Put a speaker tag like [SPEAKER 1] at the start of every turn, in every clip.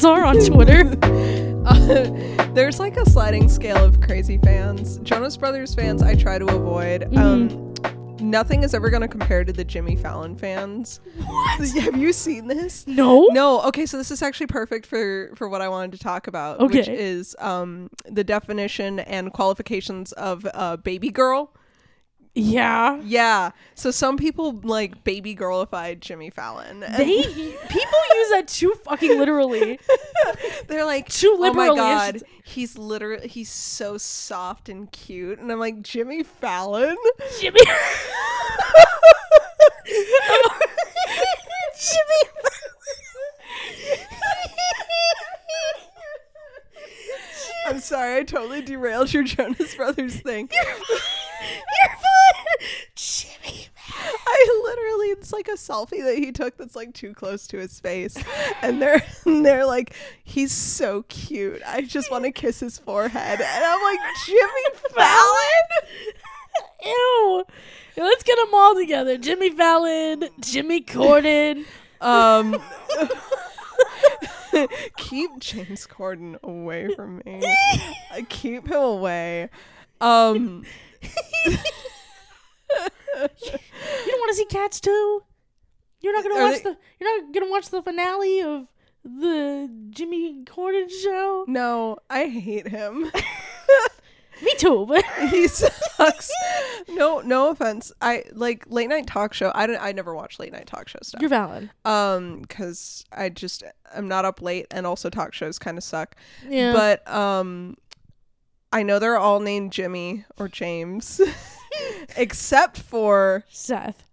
[SPEAKER 1] fans are on Twitter?
[SPEAKER 2] Uh, there's like a sliding scale of crazy fans. Jonas Brothers fans, I try to avoid.
[SPEAKER 1] Mm-hmm.
[SPEAKER 2] Um, nothing is ever going to compare to the Jimmy Fallon fans. What? Have you seen this?
[SPEAKER 1] no.
[SPEAKER 2] No. Okay, so this is actually perfect for for what I wanted to talk about, which is um the definition and qualifications of uh, baby girl.
[SPEAKER 1] Yeah.
[SPEAKER 2] Yeah. So some people like baby girlified Jimmy Fallon. and
[SPEAKER 1] They people use that too fucking literally.
[SPEAKER 2] they're like,
[SPEAKER 1] Too
[SPEAKER 2] oh my god, he's literally he's so soft and cute, and I'm like Jimmy Fallon.
[SPEAKER 1] Jimmy. Jimmy.
[SPEAKER 2] I'm sorry, I totally derailed your Jonas Brothers thing.
[SPEAKER 1] You're fine. Jimmy. Fallon!
[SPEAKER 2] I literally, it's like a selfie that he took that's like too close to his face, and they're and they're like, he's so cute. I just want to kiss his forehead, and I'm like, Jimmy Fallon.
[SPEAKER 1] Ew. Let's get them all together. Jimmy Fallon, Jimmy Corden.
[SPEAKER 2] Um, keep James Corden away from me. Uh, keep him away. Um,
[SPEAKER 1] You don't want to see Cats too? You're not gonna
[SPEAKER 2] Are
[SPEAKER 1] watch
[SPEAKER 2] they-
[SPEAKER 1] the. You're not gonna watch the finale of the Jimmy Corden show.
[SPEAKER 2] no, I hate him.
[SPEAKER 1] Me too, but
[SPEAKER 2] he sucks. No, no offense. I like late night talk show. I don't. I never watch late night talk show stuff.
[SPEAKER 1] you're valid.
[SPEAKER 2] um because i just i'm not up late and also talk shows kind of suck
[SPEAKER 1] Yeah,
[SPEAKER 2] but um i know they're all named jimmy or james except for
[SPEAKER 1] Seth.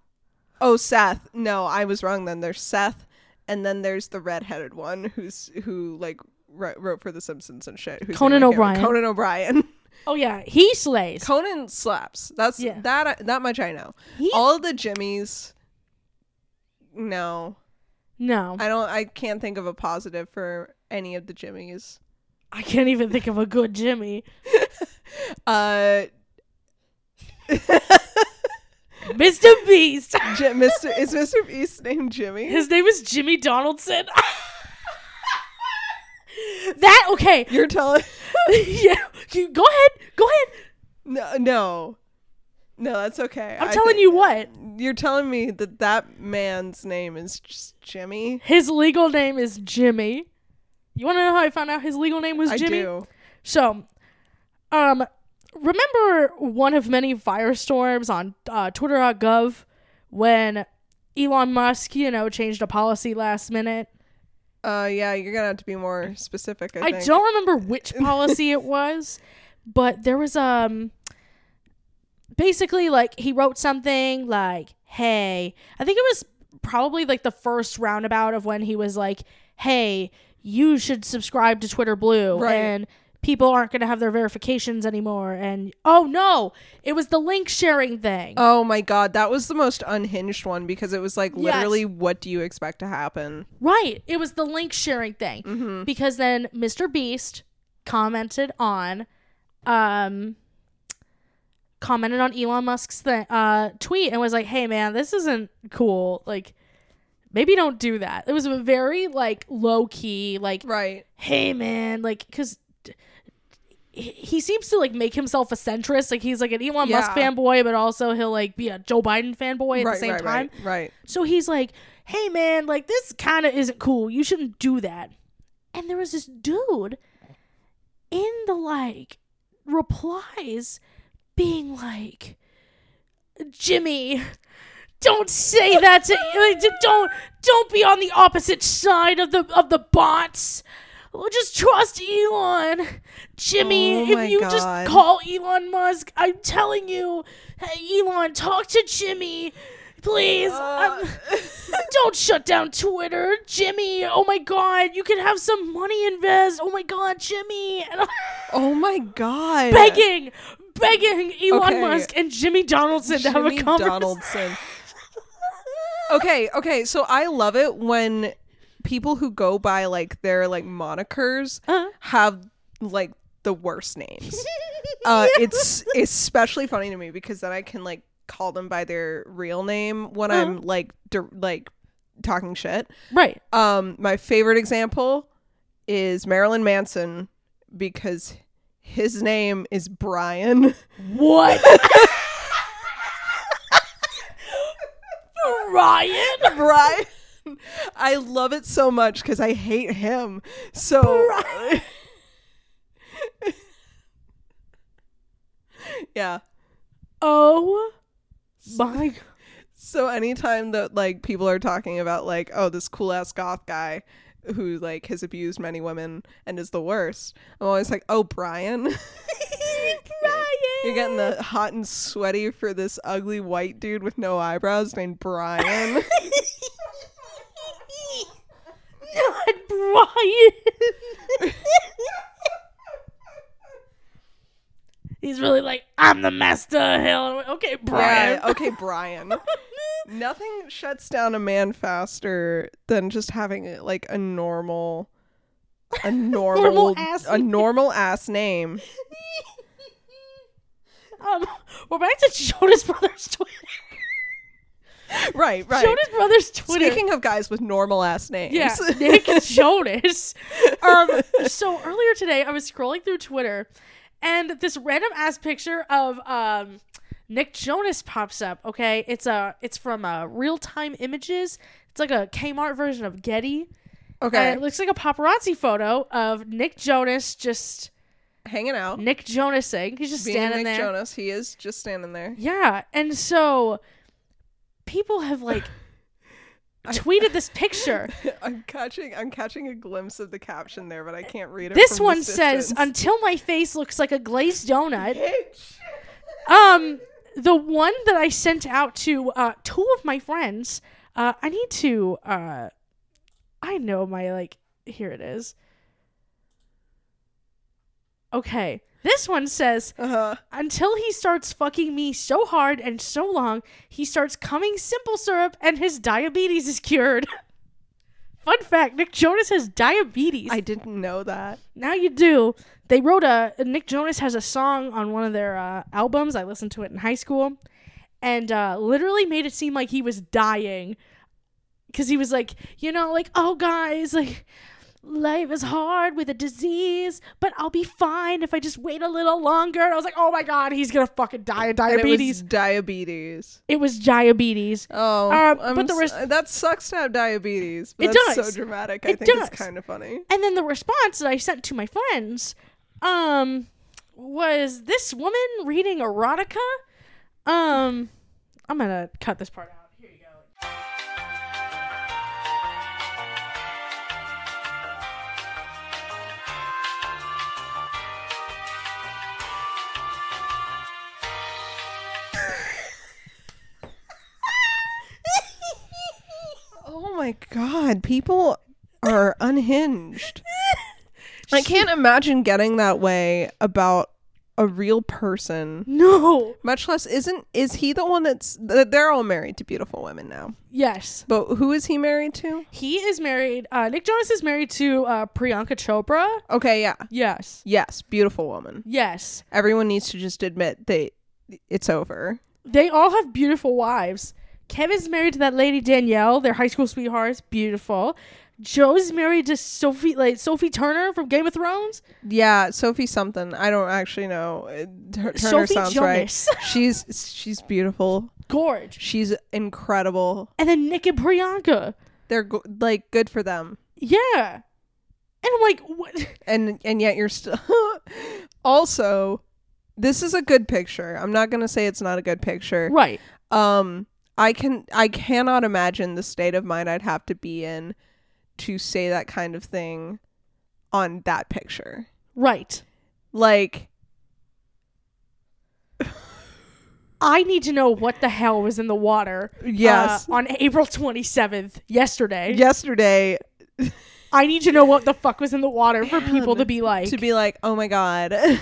[SPEAKER 2] oh seth no i was wrong then there's seth and then there's the redheaded one who's who like wrote, wrote for the simpsons and shit
[SPEAKER 1] Conan O'Brien.
[SPEAKER 2] conan o'brien
[SPEAKER 1] Oh yeah, he slays.
[SPEAKER 2] conan slaps that's
[SPEAKER 1] Yeah.
[SPEAKER 2] that that much i know
[SPEAKER 1] He's-
[SPEAKER 2] all the jimmies no
[SPEAKER 1] no,
[SPEAKER 2] I don't. I can't think of a positive for any of the Jimmies.
[SPEAKER 1] I can't even think of a good Jimmy.
[SPEAKER 2] Uh,
[SPEAKER 1] Mr. Beast.
[SPEAKER 2] J- Mr. Is Mr. Beast named Jimmy?
[SPEAKER 1] His name is Jimmy Donaldson. that okay?
[SPEAKER 2] You're telling?
[SPEAKER 1] yeah, you go ahead. Go ahead.
[SPEAKER 2] No, no, no. That's okay.
[SPEAKER 1] I'm telling you what.
[SPEAKER 2] You're telling me that that man's name is just Jimmy.
[SPEAKER 1] His legal name is Jimmy. You want to know how I found out his legal name was
[SPEAKER 2] I
[SPEAKER 1] Jimmy?
[SPEAKER 2] do.
[SPEAKER 1] So, um, remember one of many firestorms on uh, Twitter.gov when Elon Musk, you know, changed a policy last minute?
[SPEAKER 2] Uh, yeah. You're gonna have to be more specific. I,
[SPEAKER 1] I
[SPEAKER 2] think.
[SPEAKER 1] don't remember which policy it was, but there was um basically like he wrote something like, "Hey, I think it was probably like the first roundabout of when he was like, "Hey, you should subscribe to Twitter Blue
[SPEAKER 2] Right.
[SPEAKER 1] and people aren't going to have their verifications anymore." And oh no, it was the link sharing thing.
[SPEAKER 2] Oh my god, that was the most unhinged one because it was like
[SPEAKER 1] Yes.
[SPEAKER 2] literally, what do you expect to happen?
[SPEAKER 1] Right. It was the link sharing thing.
[SPEAKER 2] Mm-hmm.
[SPEAKER 1] Because then Mr. Beast commented on um commented on Elon Musk's th- uh tweet and was like, "Hey man, this isn't cool. Like maybe don't do that." It was a very like low key like,
[SPEAKER 2] Right.
[SPEAKER 1] "Hey man, like cuz he seems to like make himself a centrist. Like he's like an Elon Musk
[SPEAKER 2] Yeah.
[SPEAKER 1] fanboy, but also he'll like be a Joe Biden fanboy at
[SPEAKER 2] right.
[SPEAKER 1] the same
[SPEAKER 2] right.
[SPEAKER 1] time.
[SPEAKER 2] Right. Right.
[SPEAKER 1] So he's like, "Hey man, like this kind of isn't cool. You shouldn't do that." And there was this dude in the like replies being like, "Jimmy, don't say that to like, don't don't be on the opposite side of the of the bots." Well, just trust Elon. Jimmy,
[SPEAKER 2] Oh
[SPEAKER 1] if you just call Elon Musk, I'm telling you, hey, Elon, talk to Jimmy. Please.
[SPEAKER 2] Uh.
[SPEAKER 1] Don't shut down Twitter. Jimmy, oh my god, you can have some money invest. Oh my god, Jimmy. And
[SPEAKER 2] Oh my god.
[SPEAKER 1] begging, begging Elon
[SPEAKER 2] Okay.
[SPEAKER 1] Musk and Jimmy Donaldson to have a
[SPEAKER 2] Jimmy
[SPEAKER 1] conversation.
[SPEAKER 2] Donaldson. okay, okay, so I love it when people who go by like their like monikers
[SPEAKER 1] Uh-huh.
[SPEAKER 2] have like the worst names. Uh it's especially funny to me because then I can like call them by their real name when
[SPEAKER 1] Uh-huh.
[SPEAKER 2] I'm like dir- like talking shit.
[SPEAKER 1] Right.
[SPEAKER 2] Um, my favorite example is Marilyn Manson because his name is Brian.
[SPEAKER 1] What? Brian?
[SPEAKER 2] Brian. I love it so much because I hate him. So yeah.
[SPEAKER 1] Oh my god.
[SPEAKER 2] So anytime that like people are talking about like, oh, this cool ass goth guy who like has abused many women and is the worst, I'm always like, oh, Brian.
[SPEAKER 1] Brian.
[SPEAKER 2] You're getting the hot and sweaty for this ugly white dude with no eyebrows named Brian.
[SPEAKER 1] Not Brian. He's really like, I'm the master of hell. Okay, Brian.
[SPEAKER 2] Yeah, okay, Brian. Nothing shuts down a man faster than just having like a normal a normal,
[SPEAKER 1] Normal ass
[SPEAKER 2] a normal ass name.
[SPEAKER 1] Um, we're back to Jonas Brothers Twitter.
[SPEAKER 2] Right, right.
[SPEAKER 1] Jonas Brothers Twitter.
[SPEAKER 2] Speaking of guys with normal ass names.
[SPEAKER 1] Yeah, Nick Jonas. Um, so earlier today, I was scrolling through Twitter, and this random ass picture of um, Nick Jonas pops up. Okay, it's a it's from uh, Real Time Images. It's like a Kmart version of Getty.
[SPEAKER 2] okay.
[SPEAKER 1] And it looks like a paparazzi photo of Nick Jonas just
[SPEAKER 2] Hanging out.
[SPEAKER 1] Nick Jonasing. He's just
[SPEAKER 2] Being
[SPEAKER 1] standing
[SPEAKER 2] Nick
[SPEAKER 1] there.
[SPEAKER 2] Jonas. He is just standing there.
[SPEAKER 1] Yeah, and so people have like tweeted this picture.
[SPEAKER 2] I'm catching I'm catching a glimpse of the caption there, but I can't read it.
[SPEAKER 1] This one says, "Until my face looks like a glazed donut." Um, the one that I sent out to uh, two of my friends. Uh, I need to. Uh, I know my like. Here it is. Okay, this one says,
[SPEAKER 2] uh-huh.
[SPEAKER 1] "Until he starts fucking me so hard and so long, he starts coming simple syrup, and his diabetes is cured." Fun fact: Nick Jonas has diabetes.
[SPEAKER 2] I didn't know that.
[SPEAKER 1] Now you do. They wrote a Nick Jonas has a song on one of their uh, albums. I listened to it in high school, and uh, literally made it seem like he was dying, because he was like, you know, like oh guys, like life is hard with a disease, but I'll be fine if I just wait a little longer. And I was like, oh my god, he's gonna fucking die of
[SPEAKER 2] And it was
[SPEAKER 1] diabetes.
[SPEAKER 2] diabetes.
[SPEAKER 1] It was diabetes.
[SPEAKER 2] Oh,
[SPEAKER 1] Um, but the res-
[SPEAKER 2] that sucks to have diabetes. But
[SPEAKER 1] It does.
[SPEAKER 2] so dramatic. I
[SPEAKER 1] It
[SPEAKER 2] think
[SPEAKER 1] does.
[SPEAKER 2] it's kind of funny.
[SPEAKER 1] And then the response that I sent to my friends um was this woman reading erotica. Um I'm going to cut this part out. Here you go.
[SPEAKER 2] My god, people are unhinged. I can't imagine getting that way about a real person.
[SPEAKER 1] No.
[SPEAKER 2] Much less isn't is he the one that's th- they're all married to beautiful women now.
[SPEAKER 1] Yes.
[SPEAKER 2] But who is he married to?
[SPEAKER 1] He is married uh Nick Jonas is married to uh Priyanka Chopra.
[SPEAKER 2] Okay, yeah.
[SPEAKER 1] Yes.
[SPEAKER 2] Yes, beautiful woman.
[SPEAKER 1] Yes.
[SPEAKER 2] Everyone needs to just admit they it's over.
[SPEAKER 1] They all have beautiful wives. Kevin's married to that lady Danielle, their high school sweethearts, beautiful. Joe's married to Sophie like Sophie Turner from Game of Thrones.
[SPEAKER 2] Yeah, Sophie something. I don't actually know. Tur- Turner
[SPEAKER 1] Sophie
[SPEAKER 2] sounds
[SPEAKER 1] Jonas.
[SPEAKER 2] right. She's she's beautiful.
[SPEAKER 1] Gorge.
[SPEAKER 2] She's incredible.
[SPEAKER 1] And then Nick and Priyanka.
[SPEAKER 2] They're go- like good for them.
[SPEAKER 1] Yeah. And I'm like, what?
[SPEAKER 2] And and yet you're still Also, this is a good picture. I'm not going to say it's not a good picture.
[SPEAKER 1] Right.
[SPEAKER 2] Um I can I cannot imagine the state of mind I'd have to be in to say that kind of thing on that picture.
[SPEAKER 1] Right.
[SPEAKER 2] Like
[SPEAKER 1] I need to know what the hell was in the water.
[SPEAKER 2] yes.
[SPEAKER 1] uh, on April 27th, yesterday.
[SPEAKER 2] yesterday
[SPEAKER 1] I need to know what the fuck was in the water for people to be like,
[SPEAKER 2] to be like, "Oh my god."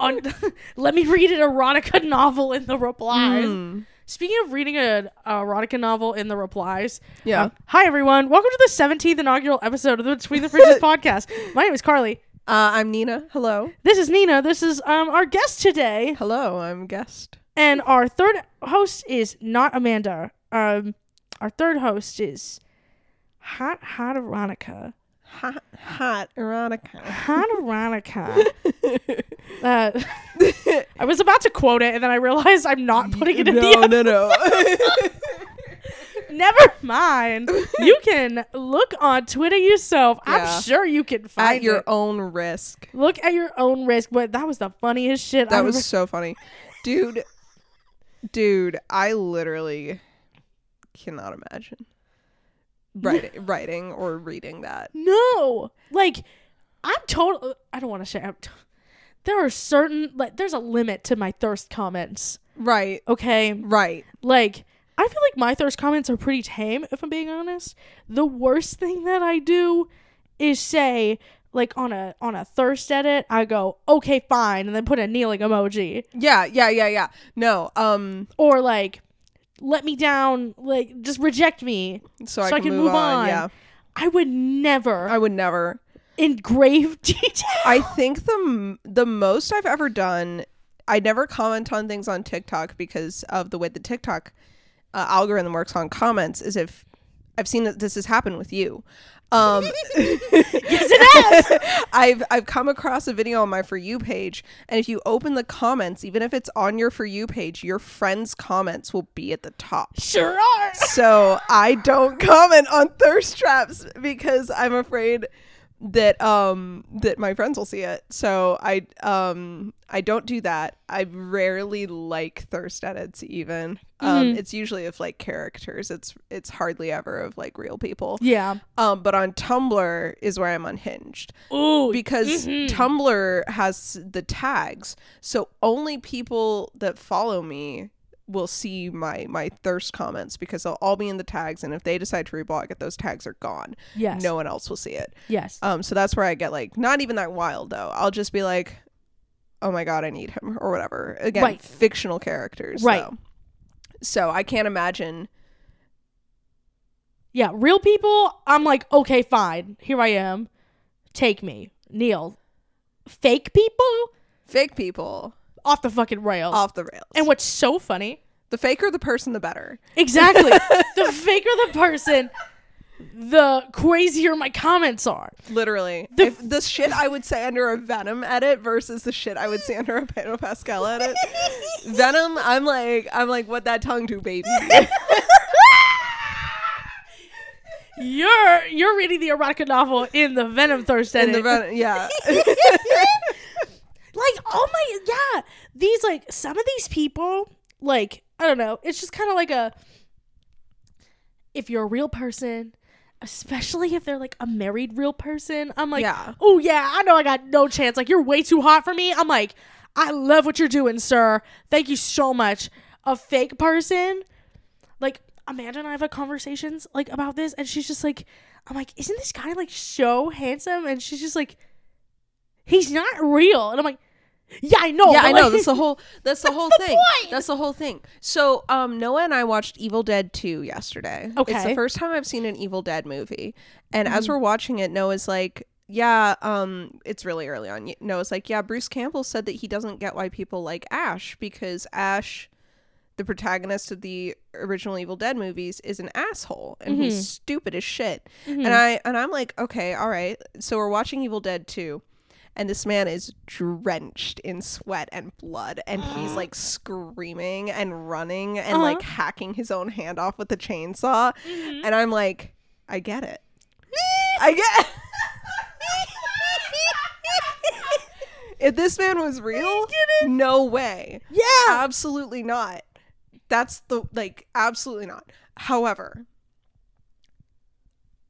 [SPEAKER 1] on, let me read an erotica novel in the replies.
[SPEAKER 2] Mm.
[SPEAKER 1] Speaking of reading an erotica novel in the replies,
[SPEAKER 2] Yeah.
[SPEAKER 1] um, hi everyone, welcome to the 17th inaugural episode of the Between the Fridges podcast. My name is Carly.
[SPEAKER 2] Uh, I'm Nina. Hello.
[SPEAKER 1] This is Nina. This is um our guest today,
[SPEAKER 2] Hello. I'm guest.
[SPEAKER 1] and our third host is not Amanda. Um, our third host is Hot Hot Veronica.
[SPEAKER 2] Hot, hot erotica.
[SPEAKER 1] Hot Veronica. uh, I was about to quote it, and then I realized I'm not putting it in
[SPEAKER 2] no,
[SPEAKER 1] the.
[SPEAKER 2] no, no. no.
[SPEAKER 1] Never mind. You can look on Twitter yourself.
[SPEAKER 2] Yeah.
[SPEAKER 1] I'm sure you can find
[SPEAKER 2] At your
[SPEAKER 1] it.
[SPEAKER 2] own risk.
[SPEAKER 1] Look at your own risk. But that was the funniest shit.
[SPEAKER 2] That
[SPEAKER 1] I've
[SPEAKER 2] was
[SPEAKER 1] ever-
[SPEAKER 2] so funny. Dude, dude, I literally cannot imagine writing, writing or reading that.
[SPEAKER 1] no. Like, I'm total. I don't want to share. I'm t- there are certain like there's a limit to my thirst comments.
[SPEAKER 2] Right,
[SPEAKER 1] Okay,
[SPEAKER 2] right.
[SPEAKER 1] like I feel like my thirst comments are pretty tame. If I'm being honest, the worst thing that I do is say like on a on a thirst edit, I go okay fine, and then put a kneeling emoji.
[SPEAKER 2] Yeah, yeah, yeah, yeah. No, um,
[SPEAKER 1] or like let me down like just reject me
[SPEAKER 2] so, I, can move, on. Yeah,
[SPEAKER 1] i would never
[SPEAKER 2] I would never.
[SPEAKER 1] in grave detail
[SPEAKER 2] I think the the most I've ever done. I never comment on things on TikTok because of the way the TikTok uh, algorithm works on comments. Is if I've seen that this has happened with you. Um,
[SPEAKER 1] yes it has
[SPEAKER 2] I've I've come across a video on my for you page, and if you open the comments, even if it's on your for you page, your friends' comments will be at the top.
[SPEAKER 1] sure are
[SPEAKER 2] So I don't comment on thirst traps because I'm afraid that um that my friends will see it. So I um I don't do that. I rarely like thirst edits even. Um it's usually of like characters. It's it's hardly ever of like real people.
[SPEAKER 1] yeah
[SPEAKER 2] Um but on Tumblr is where I'm unhinged
[SPEAKER 1] Ooh,
[SPEAKER 2] because Tumblr has the tags. So only people that follow me will see my my thirst comments because they'll all be in the tags and if they decide to reblog it those tags are gone.
[SPEAKER 1] yes
[SPEAKER 2] No one else will see it.
[SPEAKER 1] yes
[SPEAKER 2] Um so that's where I get like not even that wild though. I'll just be like oh my god, I need him or whatever. Again,
[SPEAKER 1] Right.
[SPEAKER 2] fictional characters
[SPEAKER 1] Right.
[SPEAKER 2] though. So I can't imagine
[SPEAKER 1] yeah real people i'm like okay fine here i am take me neil fake people
[SPEAKER 2] fake people
[SPEAKER 1] off the fucking rails
[SPEAKER 2] off the rails.
[SPEAKER 1] and what's so funny
[SPEAKER 2] the faker the person the better.
[SPEAKER 1] exactly the faker the person the crazier my comments are
[SPEAKER 2] Literally.
[SPEAKER 1] The
[SPEAKER 2] The, the shit I would say under a Venom edit versus the shit I would say under a Pedro Pascal edit. Venom, I'm like, I'm like, what that tongue do, baby?
[SPEAKER 1] You're you're reading the erotica novel in the Venom thirst edit.
[SPEAKER 2] In the Venom, yeah.
[SPEAKER 1] Like oh my yeah, these like some of these people like I don't know. It's just kind of like a if you're a real person, especially if they're like a married real person. I'm like,
[SPEAKER 2] Yeah.
[SPEAKER 1] oh yeah, I know I got no chance. Like you're way too hot for me. I'm like, I love what you're doing, sir. Thank you so much. A fake person, like Amanda and I have had conversations like about this, and she's just like, I'm like, isn't this guy like so handsome? And she's just like, he's not real. And I'm like, yeah, I know.
[SPEAKER 2] yeah, I know.
[SPEAKER 1] like-
[SPEAKER 2] That's the whole. That's the whole
[SPEAKER 1] the
[SPEAKER 2] thing.
[SPEAKER 1] point.
[SPEAKER 2] That's the whole thing. So, um, Noah and I watched Evil Dead Two yesterday.
[SPEAKER 1] Okay, it's
[SPEAKER 2] the first time I've seen an Evil Dead movie, and as
[SPEAKER 1] Mm-hmm.
[SPEAKER 2] we're watching it, Noah's like, "Yeah, um, it's really early on." Noah's like, "Yeah, Bruce Campbell said that he doesn't get why people like Ash because Ash." The protagonist of the original Evil Dead movies is an asshole and
[SPEAKER 1] Mm-hmm.
[SPEAKER 2] he's stupid as shit. And I and I'm like, okay, all right. So we're watching Evil Dead 2 and this man is drenched in sweat and blood and he's like screaming and running and
[SPEAKER 1] Uh-huh.
[SPEAKER 2] like hacking his own hand off with the chainsaw. And i'm like i get it. I get if this man was real no way.
[SPEAKER 1] Yeah.
[SPEAKER 2] absolutely not. That's the like absolutely not. However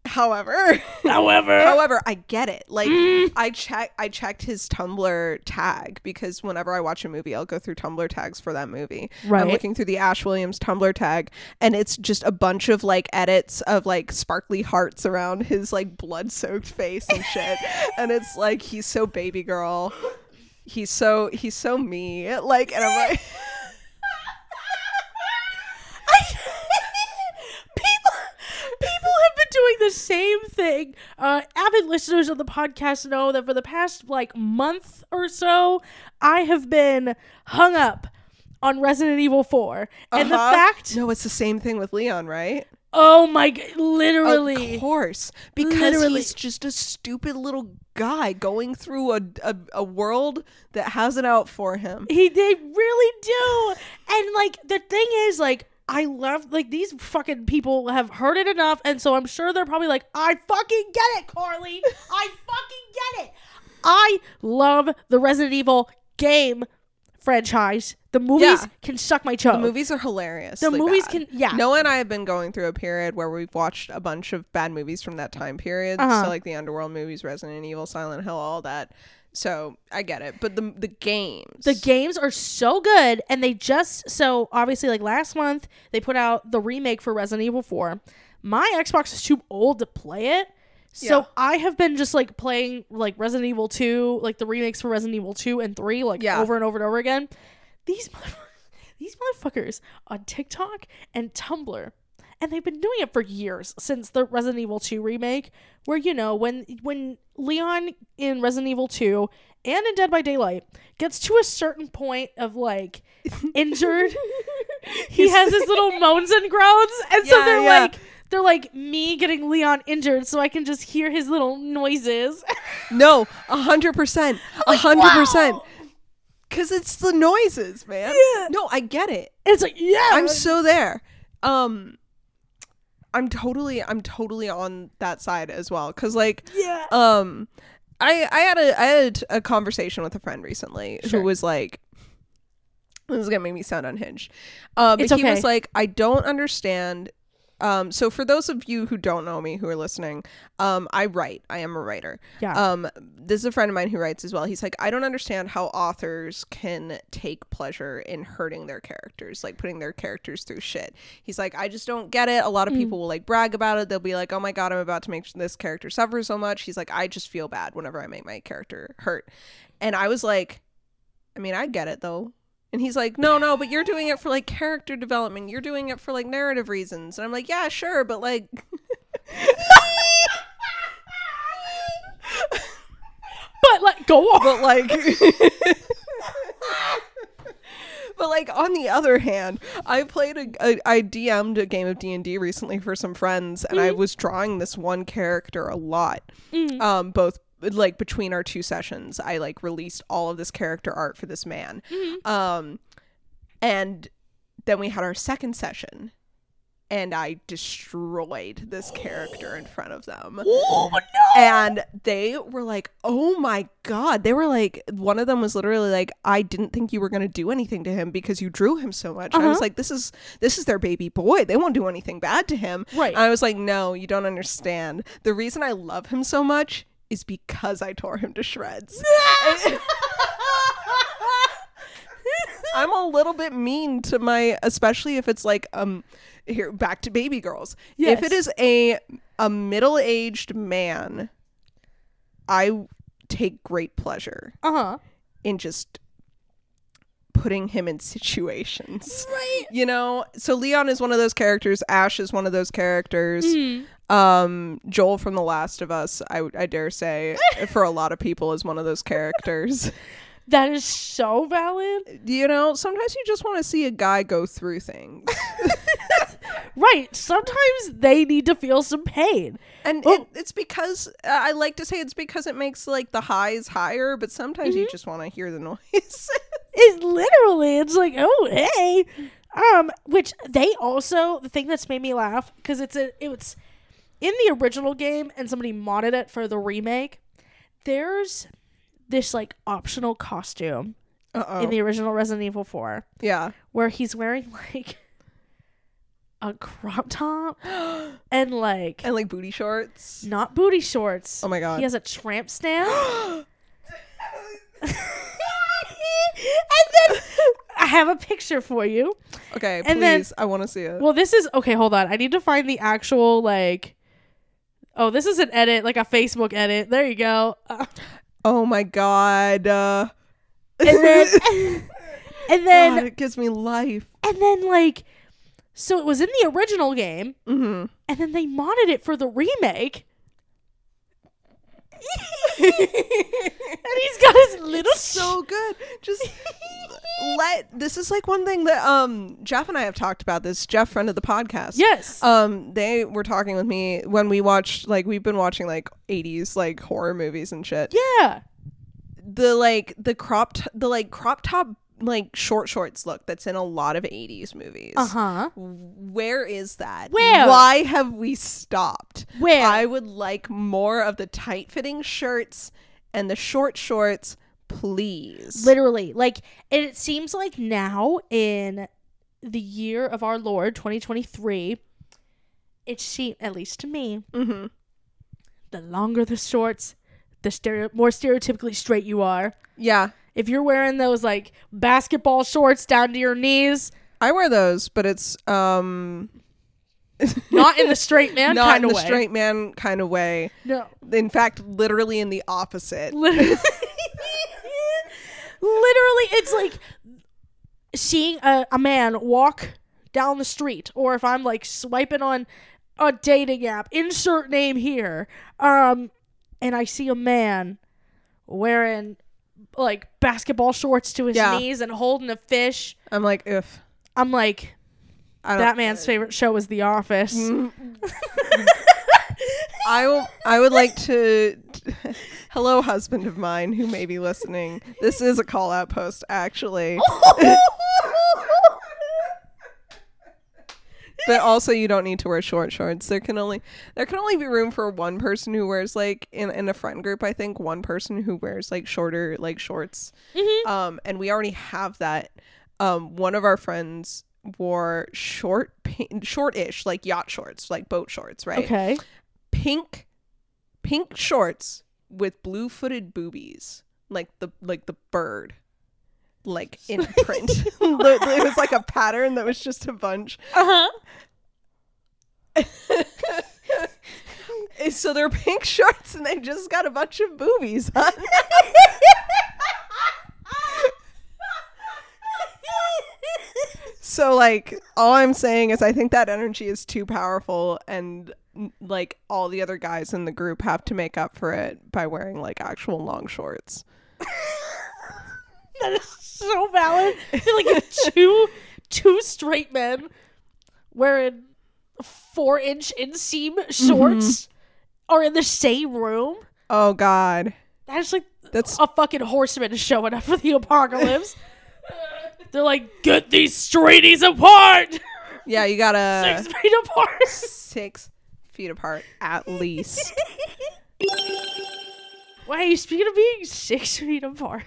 [SPEAKER 2] however
[SPEAKER 1] However,
[SPEAKER 2] However, I get it. Like
[SPEAKER 1] Mm.
[SPEAKER 2] I check I checked his Tumblr tag because whenever I watch a movie, I'll go through Tumblr tags for that movie.
[SPEAKER 1] Right.
[SPEAKER 2] I'm looking through the Ash Williams Tumblr tag and it's just a bunch of like edits of like sparkly hearts around his like blood-soaked face and shit. and it's like he's so baby girl. He's so he's so me. Like and I'm like
[SPEAKER 1] people people have been doing the same thing. Uh, avid listeners of the podcast know that for the past like month or so, I have been hung up on Resident Evil 4. And the
[SPEAKER 2] uh-huh.
[SPEAKER 1] fact
[SPEAKER 2] No, it's the same thing with Leon, right?
[SPEAKER 1] Oh my god, literally.
[SPEAKER 2] Of course, because
[SPEAKER 1] Literally.
[SPEAKER 2] he's just a stupid little guy going through a, a a world that has it out for him.
[SPEAKER 1] He they really do. And like the thing is like I love like these fucking people have heard it enough and so I'm sure they're probably like I fucking get it, Carly. I fucking get it. I love the Resident Evil game franchise. The movies
[SPEAKER 2] Yeah.
[SPEAKER 1] can suck my toe.
[SPEAKER 2] The movies are hilarious.
[SPEAKER 1] The movies can yeah.
[SPEAKER 2] Noah and I have been going through a period where we've watched a bunch of bad movies from that time period.
[SPEAKER 1] Uh-huh.
[SPEAKER 2] So like the Underworld movies, Resident Evil, Silent Hill, all that. So I get it. But the the games.
[SPEAKER 1] The games are so good, and they just so obviously like last month they put out the remake for Resident Evil 4. My Xbox is too old to play it. So
[SPEAKER 2] Yeah.
[SPEAKER 1] I have been just like playing like Resident Evil 2, like the remakes for Resident Evil 2 and 3 like
[SPEAKER 2] Yeah.
[SPEAKER 1] over and over and over again. These these motherfuckers on TikTok and Tumblr and they've been doing it for years since the Resident Evil 2 remake where you know when when Leon in Resident Evil 2 and in Dead by Daylight gets to a certain point of like injured he has his little moans and groans and so they're
[SPEAKER 2] yeah.
[SPEAKER 1] like they're like me getting Leon injured so I can just hear his little noises.
[SPEAKER 2] no, a hundred percent, a hundred percent.
[SPEAKER 1] Wow.
[SPEAKER 2] Cause it's the noises, man.
[SPEAKER 1] Yeah.
[SPEAKER 2] No, I get it.
[SPEAKER 1] It's like yeah.
[SPEAKER 2] I'm so there. Um, I'm totally, I'm totally on that side as well. Cause like,
[SPEAKER 1] yeah.
[SPEAKER 2] um i i had a i had a conversation with a friend recently
[SPEAKER 1] Sure.
[SPEAKER 2] who was like this is gonna make me sound unhinged uh, but
[SPEAKER 1] It's
[SPEAKER 2] he
[SPEAKER 1] okay.
[SPEAKER 2] was like i don't understand um so for those of you who don't know me who are listening um i write. I am a writer.
[SPEAKER 1] Yeah.
[SPEAKER 2] um this is a friend of mine who writes as well. He's like i don't understand how authors can take pleasure in hurting their characters like putting their characters through shit. He's like i just don't get it. A lot of
[SPEAKER 1] Mm.
[SPEAKER 2] people will like brag about it. They'll be like oh my god i'm about to make this character suffer so much he's like i just feel bad whenever i make my character hurt. And i was like i mean i get it though and he's like, no, no, but you're doing it for like character development. You're doing it for like narrative reasons. And I'm like, yeah, sure, but like,
[SPEAKER 1] but like go on.
[SPEAKER 2] but like but like on the other hand i played a, a i dm'd a game of d&d recently for some friends and i was drawing this one character a lot
[SPEAKER 1] Mm.
[SPEAKER 2] um both like between our two sessions i like released all of this character art for this man. Um and then we had our second session and i destroyed this character in front of them.
[SPEAKER 1] Oh no.
[SPEAKER 2] and they were like oh my god. They were like one of them was literally like i didn't think you were going to do anything to him because you drew him so much. I was
[SPEAKER 1] Uh-huh.
[SPEAKER 2] like this is this is their baby boy. They won't do anything bad to him.
[SPEAKER 1] Right.
[SPEAKER 2] and i was like no you don't understand. The reason i love him so much is because i tore him to shreds. I'm a little bit mean to my especially if it's like um here back to baby girls. If it is a a middle-aged man i take great pleasure
[SPEAKER 1] uh-huh.
[SPEAKER 2] in just putting him in situations.
[SPEAKER 1] Right.
[SPEAKER 2] you know? So leon is one of those characters. Ash is one of those characters.
[SPEAKER 1] Mm.
[SPEAKER 2] Um joel from the last of us i, I dare say for a lot of people is one of those characters
[SPEAKER 1] That is so valid.
[SPEAKER 2] you know sometimes you just want to see a guy go through things
[SPEAKER 1] Right. Sometimes they need to feel some pain.
[SPEAKER 2] and
[SPEAKER 1] Oh.
[SPEAKER 2] it, it's because uh, i like to say it's because it makes like the highs higher but sometimes
[SPEAKER 1] Mm-hmm.
[SPEAKER 2] you just want to hear the noise
[SPEAKER 1] It literally, it's like, oh hey, um, which they also the thing that's made me laugh because it's a it was in the original game and somebody modded it for the remake. There's this like optional costume
[SPEAKER 2] Uh-oh.
[SPEAKER 1] in the original Resident Evil Four
[SPEAKER 2] yeah
[SPEAKER 1] where he's wearing like a crop top and like
[SPEAKER 2] and like booty shorts
[SPEAKER 1] not booty shorts.
[SPEAKER 2] Oh my God.
[SPEAKER 1] He has a tramp stamp. and then I have a picture for you.
[SPEAKER 2] okay
[SPEAKER 1] And then-
[SPEAKER 2] please i want to see it
[SPEAKER 1] Well, this is okay. Hold on, I need to find the actual like. Oh, this is an edit, like a Facebook edit. There you go. Uh,
[SPEAKER 2] oh my god uh,
[SPEAKER 1] and then, and then,
[SPEAKER 2] God, it gives me life
[SPEAKER 1] and then, like, so it was in the original game,
[SPEAKER 2] hmm
[SPEAKER 1] and then they modded it for the remake. and he's got his little
[SPEAKER 2] so good. Just let this is like one thing that um Jeff and I have talked about this. Jeff, friend of the podcast.
[SPEAKER 1] yes.
[SPEAKER 2] Um, they were talking with me when we watched like we've been watching like 80s like horror movies and shit.
[SPEAKER 1] yeah.
[SPEAKER 2] The like the cropped the like crop top like short shorts look that's in a lot of 80s movies.
[SPEAKER 1] Uh huh.
[SPEAKER 2] Where is that?
[SPEAKER 1] Where?
[SPEAKER 2] Why have we stopped?
[SPEAKER 1] Where?
[SPEAKER 2] I would like more of the tight fitting shirts and the short shorts, please.
[SPEAKER 1] Literally, like, it seems like now in the year of our Lord 2023, it seems at least to me,
[SPEAKER 2] mm-hmm.
[SPEAKER 1] the longer the shorts, the stereo more stereotypically straight you are.
[SPEAKER 2] Yeah.
[SPEAKER 1] If you're wearing those like basketball shorts down to your knees,
[SPEAKER 2] I wear those, but it's um
[SPEAKER 1] not in the straight man
[SPEAKER 2] not
[SPEAKER 1] kind
[SPEAKER 2] in the
[SPEAKER 1] way.
[SPEAKER 2] straight man kind of way.
[SPEAKER 1] No.
[SPEAKER 2] In fact, literally in the opposite.
[SPEAKER 1] Literally, literally, it's like seeing a, a man walk down the street, or if I'm like swiping on a dating app, insert name here, um, and I see a man wearing like basketball shorts to his
[SPEAKER 2] Yeah.
[SPEAKER 1] knees and holding a fish.
[SPEAKER 2] I'm like, if
[SPEAKER 1] I'm like,
[SPEAKER 2] I don't,
[SPEAKER 1] that man's favorite show is The Office.
[SPEAKER 2] Mm. I will, I would like to. Hello, husband of mine who may be listening. This is a call out post, actually. but also you don't need to wear short shorts. There can only there can only be room for one person who wears like in in a friend group. I think one person who wears like shorter like shorts. Um, and we already have that. Um, one of our friends wore short, pink, short-ish like yacht shorts, like boat shorts, right?
[SPEAKER 1] okay.
[SPEAKER 2] Pink, pink shorts with blue-footed boobies, like the like the bird. Like in print, it was like a pattern that was just a bunch
[SPEAKER 1] Uh huh.
[SPEAKER 2] So they're pink shorts and they just got a bunch of boobies on. so like all I'm saying is I think that energy is too powerful and like all the other guys in the group have to make up for it by wearing like actual long shorts.
[SPEAKER 1] That is so valid. Like if two two straight men wearing four inch inseam shorts mm-hmm. are in the same room,
[SPEAKER 2] Oh god.
[SPEAKER 1] that's like
[SPEAKER 2] That's
[SPEAKER 1] a fucking horseman showing up for the apocalypse. They're like, get these straighties apart,
[SPEAKER 2] yeah, you got to
[SPEAKER 1] six feet apart.
[SPEAKER 2] 6 feet apart at least.
[SPEAKER 1] Wait, speaking of being six feet apart,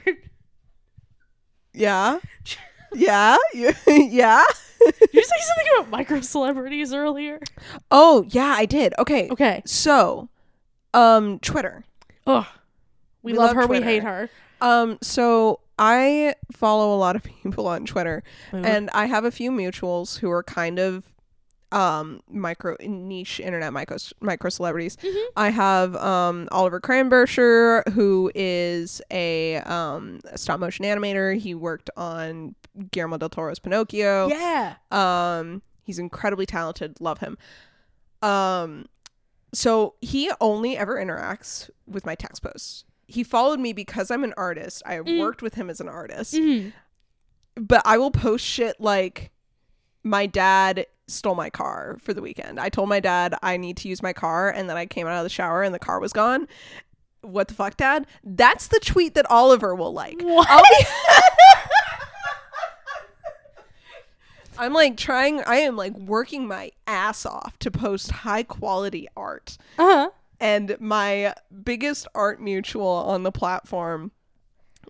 [SPEAKER 2] yeah. Yeah. You- yeah.
[SPEAKER 1] did you say something about micro celebrities earlier?
[SPEAKER 2] Oh, yeah, I did. Okay.
[SPEAKER 1] Okay.
[SPEAKER 2] So, um Twitter.
[SPEAKER 1] Ugh. We,
[SPEAKER 2] We
[SPEAKER 1] love,
[SPEAKER 2] love
[SPEAKER 1] her.
[SPEAKER 2] Twitter.
[SPEAKER 1] We hate her.
[SPEAKER 2] Um so I follow a lot of people on Twitter and I have a few mutuals who are kind of um micro niche internet micro micro celebrities.
[SPEAKER 1] Mhm.
[SPEAKER 2] I have um Oliver Cranbersher who is a um stop motion animator. He worked on Guillermo del Toro's Pinocchio.
[SPEAKER 1] Yeah.
[SPEAKER 2] Um, he's incredibly talented. Love him. Um, so he only ever interacts with my text posts. He followed me because I'm an artist. I
[SPEAKER 1] Mm.
[SPEAKER 2] worked with him as an artist,
[SPEAKER 1] Mhm.
[SPEAKER 2] but I will post shit like my dad stole my car for the weekend. I told my dad I need to use my car, and then I came out of the shower and the car was gone. What the fuck, dad? That's the tweet that Oliver will like.
[SPEAKER 1] What?
[SPEAKER 2] Be- I'm like trying, I am like working my ass off to post high quality art.
[SPEAKER 1] Uh-huh.
[SPEAKER 2] And my biggest art mutual on the platform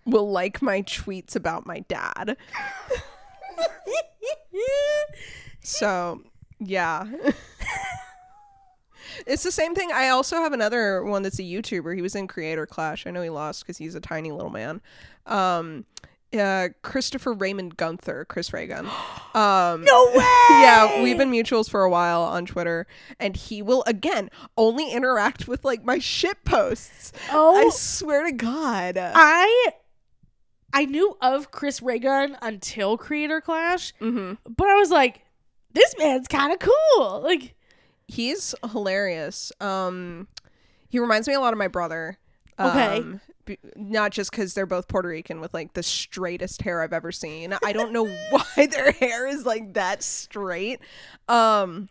[SPEAKER 2] will like my tweets about my dad. So, yeah. it's the same thing. I also have another one that's a YouTuber. He was in Creator Clash. I know he lost because he's a tiny little man. Um, uh, Christopher Raymond Gunther, Chris Ray Gun. Um,
[SPEAKER 1] No way.
[SPEAKER 2] yeah, we've been mutuals for a while on Twitter, and he will again only interact with like my shit posts.
[SPEAKER 1] Oh, I
[SPEAKER 2] swear to God.
[SPEAKER 1] I I knew of Chris Ray Gun until Creator Clash,
[SPEAKER 2] hmm
[SPEAKER 1] but I was like, this man's kind of cool. Like,
[SPEAKER 2] He's hilarious. Um, he reminds me a lot of my brother.
[SPEAKER 1] Okay.
[SPEAKER 2] Um, b- not just because they're both Puerto Rican with like the straightest hair I've ever seen. I don't know why their hair is like that straight. Um,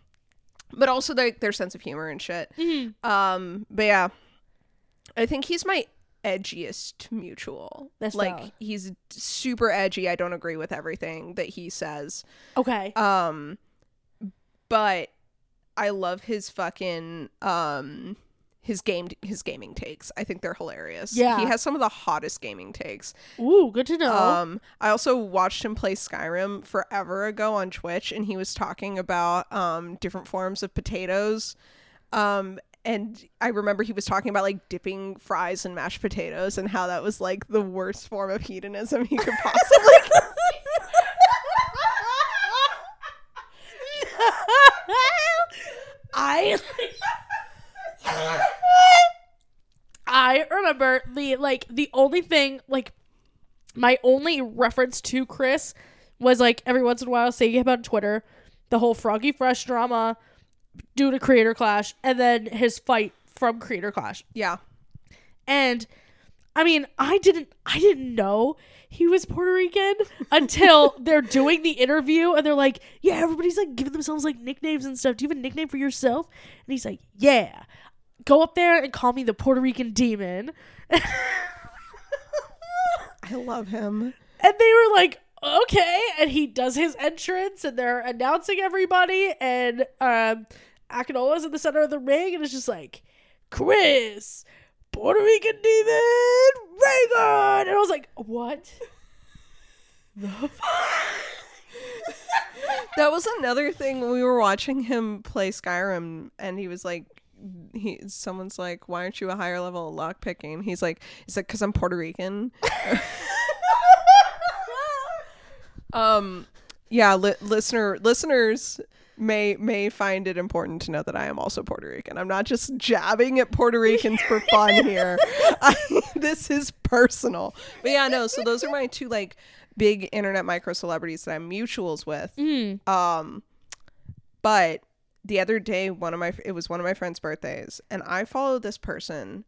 [SPEAKER 2] but also their their sense of humor and shit.
[SPEAKER 1] Mhm.
[SPEAKER 2] Um, but yeah, I think he's my edgiest mutual.
[SPEAKER 1] That's
[SPEAKER 2] like
[SPEAKER 1] valid.
[SPEAKER 2] he's super edgy. I don't agree with everything that he says.
[SPEAKER 1] Okay.
[SPEAKER 2] Um, but I love his fucking um his game his gaming takes. I think they're hilarious.
[SPEAKER 1] Yeah.
[SPEAKER 2] he has some of the hottest gaming takes.
[SPEAKER 1] Ooh, good to know.
[SPEAKER 2] Um, I also watched him play Skyrim forever ago on Twitch, and he was talking about um different forms of potatoes. Um, and I remember he was talking about like dipping fries in mashed potatoes and how that was like the worst form of hedonism he could possibly.
[SPEAKER 1] I I like the only thing like my only reference to Chris was like every once in a while saying about on Twitter the whole Froggy Fresh drama due to Creator Clash and then his fight from Creator Clash.
[SPEAKER 2] yeah,
[SPEAKER 1] And I mean, I didn't I didn't know he was Puerto Rican until they're doing the interview and they're like, "Yeah, everybody's like giving themselves like nicknames and stuff. Do you have a nickname for yourself?" And he's like, "Yeah. Go up there and call me the Puerto Rican demon."
[SPEAKER 2] I love him.
[SPEAKER 1] And they were like, okay. And he does his entrance and they're announcing everybody. And um, Akinola's in the center of the ring and it's just like, Chris, Puerto Rican demon, Ray Gun. And I was like, what? The fuck?
[SPEAKER 2] That was another thing we were watching him play Skyrim, and he was like, he someone's like, "Why aren't you a higher level of lock picking?" He's like, "Is it because I'm Puerto Rican?" um, yeah, li- listener listeners may may find it important to know that I am also Puerto Rican. I'm not just jabbing at Puerto Ricans for fun here. I, this is personal. But yeah, no. So those are my two like big internet micro celebrities that I'm mutuals with.
[SPEAKER 1] Mm.
[SPEAKER 2] Um, but the other day, one of my it was one of my friend's birthdays, and I followed this person.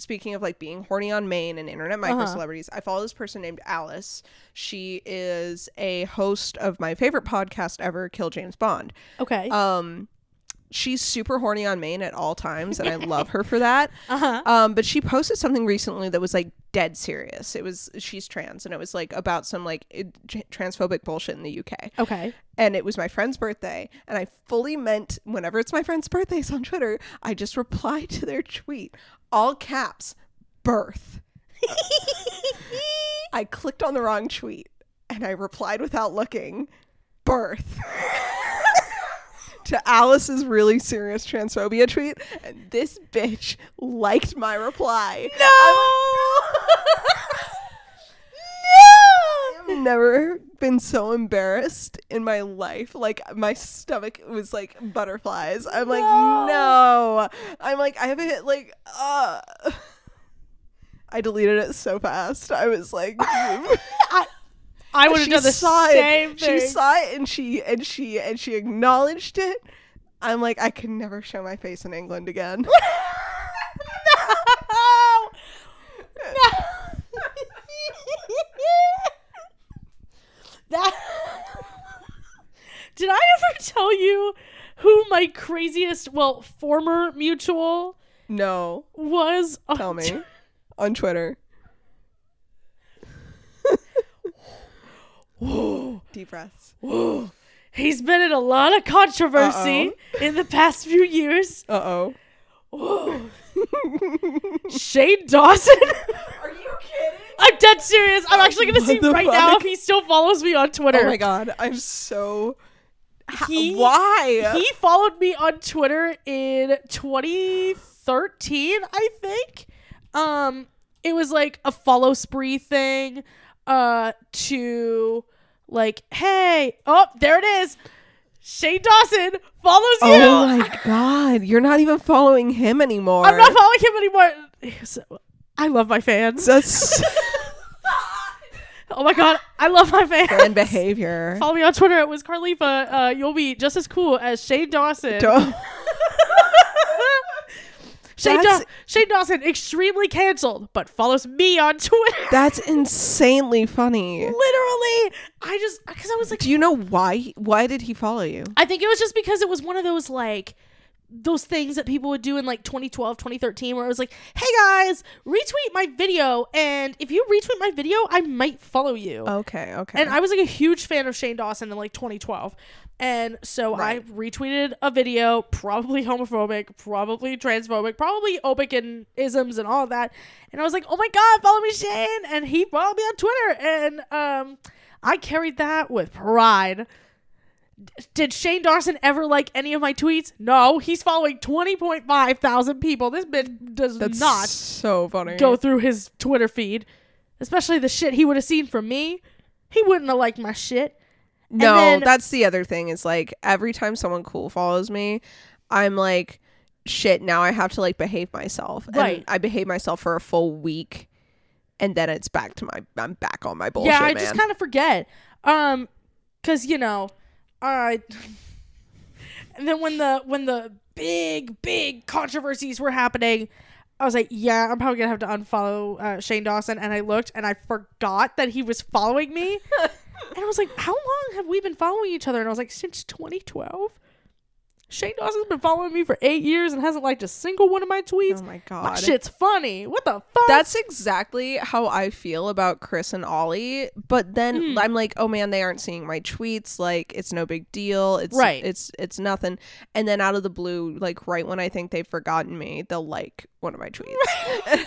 [SPEAKER 2] Speaking of like being horny on main and internet micro
[SPEAKER 1] Uh-huh.
[SPEAKER 2] celebrities, I follow this person named Alice. She is a host of my favorite podcast ever, Kill James Bond.
[SPEAKER 1] Okay.
[SPEAKER 2] Um, she's super horny on main at all times, and I love her for that.
[SPEAKER 1] Uh huh.
[SPEAKER 2] Um, but she posted something recently that was like dead serious. It was she's trans, and it was like about some like it, transphobic bullshit in the UK
[SPEAKER 1] Okay.
[SPEAKER 2] and it was my friend's birthday and i fully meant whenever it's my friend's birthdays on twitter i just reply to their tweet all caps birth i clicked on the wrong tweet and i replied without looking birth to alice's really serious transphobia tweet and this bitch liked my reply
[SPEAKER 1] no.
[SPEAKER 2] I've never been so embarrassed in my life. Like my stomach was like butterflies. I'm like,
[SPEAKER 1] No.
[SPEAKER 2] no. I'm like, I haven't hit like uh I deleted it so fast. I was like
[SPEAKER 1] I, I would have done the
[SPEAKER 2] saw
[SPEAKER 1] same
[SPEAKER 2] it.
[SPEAKER 1] thing.
[SPEAKER 2] She saw it and she and she and she acknowledged it. I'm like, I can never show my face in England again.
[SPEAKER 1] no. No. that. Did I ever tell you who my craziest, well, former mutual
[SPEAKER 2] no.
[SPEAKER 1] was? on
[SPEAKER 2] Tell me.
[SPEAKER 1] Tw-
[SPEAKER 2] On Twitter.
[SPEAKER 1] Whoa,
[SPEAKER 2] Deep breaths.
[SPEAKER 1] whoa. He's been in a lot of controversy in the past few years.
[SPEAKER 2] Uh oh.
[SPEAKER 1] Whoa. Shane Dawson.
[SPEAKER 2] Are you kidding?
[SPEAKER 1] I'm dead serious. I'm actually gonna
[SPEAKER 2] What
[SPEAKER 1] see right now if he still follows me on Twitter.
[SPEAKER 2] Oh my god, I'm so.
[SPEAKER 1] He-
[SPEAKER 2] Why?
[SPEAKER 1] He followed me on Twitter in 2013, I think. Um, it was like a follow spree thing. Uh, to like, hey, oh, there it is. Shane Dawson follows you.
[SPEAKER 2] oh my god, you're not even following him anymore.
[SPEAKER 1] I'm not following him anymore. So, I love my fans.
[SPEAKER 2] That's
[SPEAKER 1] oh my god, I love my fans.
[SPEAKER 2] fan behavior.
[SPEAKER 1] Follow me on Twitter. It was Carlifa. Uh, you'll be just as cool as Shane Dawson. Shane, Daw- Shane Dawson extremely canceled, but follows me on Twitter.
[SPEAKER 2] That's insanely funny.
[SPEAKER 1] Literally, I just because I was like,
[SPEAKER 2] Do you know why? Why did he follow you?
[SPEAKER 1] I think it was just because it was one of those like those things that people would do in like 2012 2013 where it was like hey guys retweet my video and if you retweet my video i might follow you.
[SPEAKER 2] Okay, okay.
[SPEAKER 1] and i was like a huge fan of shane dawson in like 2012 and so
[SPEAKER 2] Right.
[SPEAKER 1] i retweeted a video probably homophobic probably transphobic probably opic and isms and all that. And i was like oh my god follow me shane. And he followed me on twitter. And um i carried that with pride did Shane Dawson ever like any of my tweets? No, he's following 20.5 thousand people. This bitch does
[SPEAKER 2] That's
[SPEAKER 1] not
[SPEAKER 2] so funny.
[SPEAKER 1] go through his Twitter feed, especially the shit he would have seen from me. He wouldn't have liked my shit.
[SPEAKER 2] No,
[SPEAKER 1] then-
[SPEAKER 2] that's the other thing is like every time someone cool follows me, I'm like, shit, now I have to like behave myself.
[SPEAKER 1] Right.
[SPEAKER 2] And I behave myself for a full week and then it's back to my I'm back on my bullshit,
[SPEAKER 1] yeah, I
[SPEAKER 2] man.
[SPEAKER 1] just kind of forget. Um, cause you know, I. and then when the when the big big controversies were happening, I was like, yeah, I'm probably gonna have to unfollow uh, Shane Dawson. And I looked and I forgot that he was following me. and I was like, how long have we been following each other? And I was like, since 2012. Shane Dawson's been following me for eight years and hasn't liked a single one of my tweets.
[SPEAKER 2] Oh my
[SPEAKER 1] my
[SPEAKER 2] god.
[SPEAKER 1] shit's funny. What the fuck?
[SPEAKER 2] That's exactly how I feel about Chris and Ollie. But then
[SPEAKER 1] Hmm.
[SPEAKER 2] I'm like, oh man, they aren't seeing my tweets. Like, it's no big deal. It's
[SPEAKER 1] Right.
[SPEAKER 2] It's it's nothing. And then out of the blue, like right when I think they've forgotten me, they'll like one of my tweets.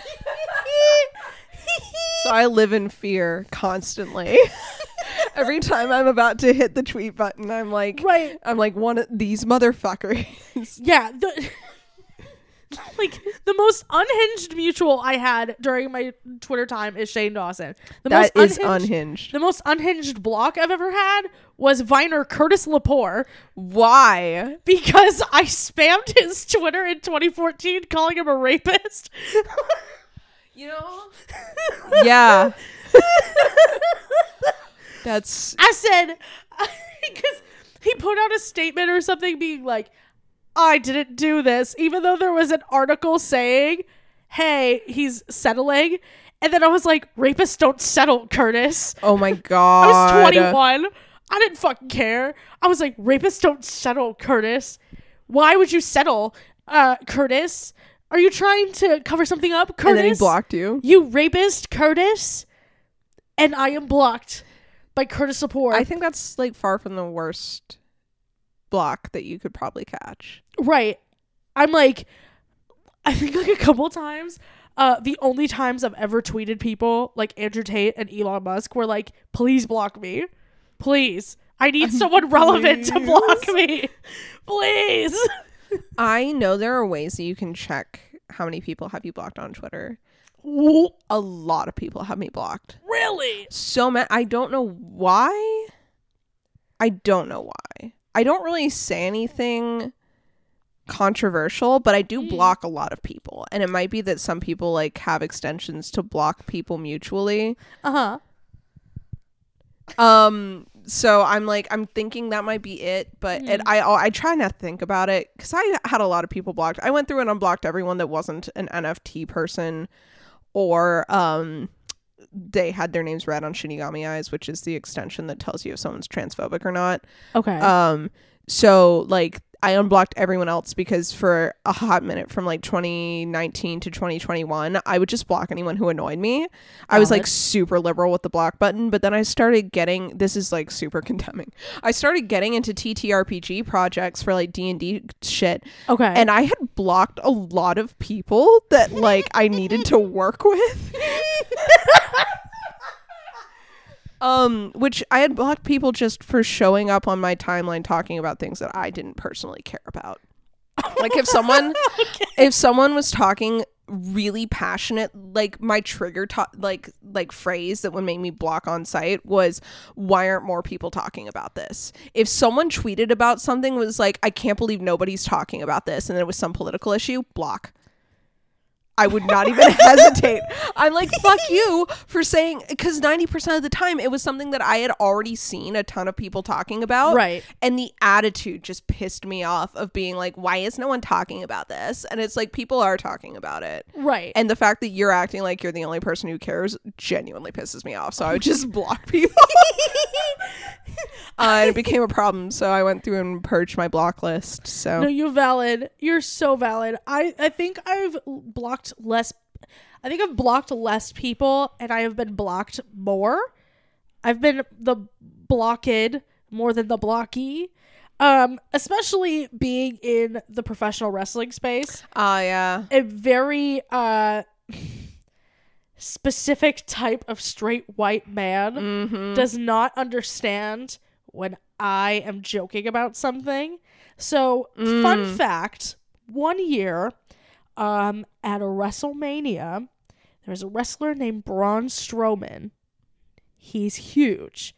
[SPEAKER 2] so I live in fear constantly. Every time I'm about to hit the tweet button, I'm like,
[SPEAKER 1] right.
[SPEAKER 2] I'm like one of these motherfuckers.
[SPEAKER 1] Yeah, the like the most unhinged mutual I had during my Twitter time is Shane Dawson. The
[SPEAKER 2] That
[SPEAKER 1] most
[SPEAKER 2] is
[SPEAKER 1] unhinged,
[SPEAKER 2] unhinged.
[SPEAKER 1] The most unhinged block I've ever had was Viner Curtis Lepore
[SPEAKER 2] Why?
[SPEAKER 1] because I spammed his Twitter in 2014 calling him a rapist.
[SPEAKER 2] You know? yeah. That's
[SPEAKER 1] I said because he put out a statement or something being like, "I didn't do this," even though there was an article saying, "Hey, he's settling," and then I was like, "Rapists don't settle, Curtis."
[SPEAKER 2] oh my God.
[SPEAKER 1] I was 21. I didn't fucking care. I was like, "Rapists don't settle, Curtis. Why would you settle, uh, Curtis? Are you trying to cover something up, Curtis?"
[SPEAKER 2] And then he blocked you.
[SPEAKER 1] You rapist, Curtis. And I am blocked by Curtis Lepore.
[SPEAKER 2] I think that's like far from the worst block that you could probably catch.
[SPEAKER 1] Right. I'm like, I think like a couple times. Uh, the only times I've ever tweeted people like Andrew Tate and Elon Musk were like, "Please block me, please. I need someone relevant to block me, please."
[SPEAKER 2] I know there are ways that you can check how many people have you blocked on Twitter.
[SPEAKER 1] Ooh,
[SPEAKER 2] A lot of people have me blocked.
[SPEAKER 1] really?
[SPEAKER 2] So many. I don't know why. I don't know why. I don't really say anything controversial, but I do
[SPEAKER 1] Mm.
[SPEAKER 2] block a lot of people. And it might be that some people like have extensions to block people mutually.
[SPEAKER 1] Uh huh.
[SPEAKER 2] Um so I'm like I'm thinking that might be it, but it, I I try not to think about it cuz I had a lot of people blocked. I went through and unblocked everyone that wasn't an NFT person or um they had their names read on Shinigami Eyes, which is the extension that tells you if someone's transphobic or not.
[SPEAKER 1] Okay.
[SPEAKER 2] Um so like I unblocked everyone else because for a hot minute from like 2019 to 2021, I would just block anyone who annoyed me. I was like super liberal with the block button, but then I started getting this is like super condemning. I started getting into TTRPG projects for like D&D shit,
[SPEAKER 1] okay.
[SPEAKER 2] and I had blocked a lot of people that like I needed to work with. Um, which I had blocked people just for showing up on my timeline talking about things that I didn't personally care about. Like if someone if someone was talking really passionate like my trigger to- like like phrase that would make me block on site was why aren't more people talking about this if someone tweeted about something was like i can't believe nobody's talking about this and it was some political issue block I would not even hesitate. I'm like, fuck you for saying, because 90% of the time it was something that I had already seen a ton of people talking about.
[SPEAKER 1] Right.
[SPEAKER 2] And the attitude just pissed me off of being like, why is no one talking about this? And it's like, people are talking about it.
[SPEAKER 1] Right.
[SPEAKER 2] And the fact that you're acting like you're the only person who cares genuinely pisses me off. So I would just block people. uh, and it became a problem. So I went through and purged my block list. So
[SPEAKER 1] No, you're valid. You're so valid. I I think I've blocked less. I think I've blocked less people, and I have been blocked more. I've been the blocked more than the blocky. Um, especially being in the professional wrestling space,
[SPEAKER 2] Ah, yeah.
[SPEAKER 1] a very uh specific type of straight white man
[SPEAKER 2] Mm-hmm.
[SPEAKER 1] does not understand when I am joking about something. So, fun
[SPEAKER 2] Mm.
[SPEAKER 1] fact one year um, at a WrestleMania, there's a wrestler named Braun Strowman. He's huge,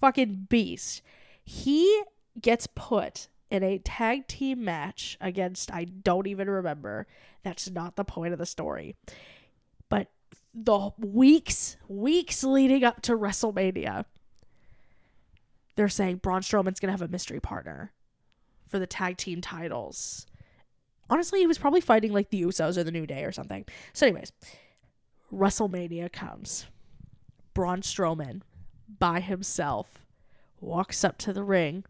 [SPEAKER 1] fucking beast. He gets put in a tag team match against, I don't even remember. That's not the point of the story. The weeks, weeks leading up to WrestleMania, they're saying Braun Strowman's gonna have a mystery partner for the tag team titles. Honestly, he was probably fighting like the Usos or the New Day or something. So, anyways, WrestleMania comes. Braun Strowman, by himself, walks up to the ring.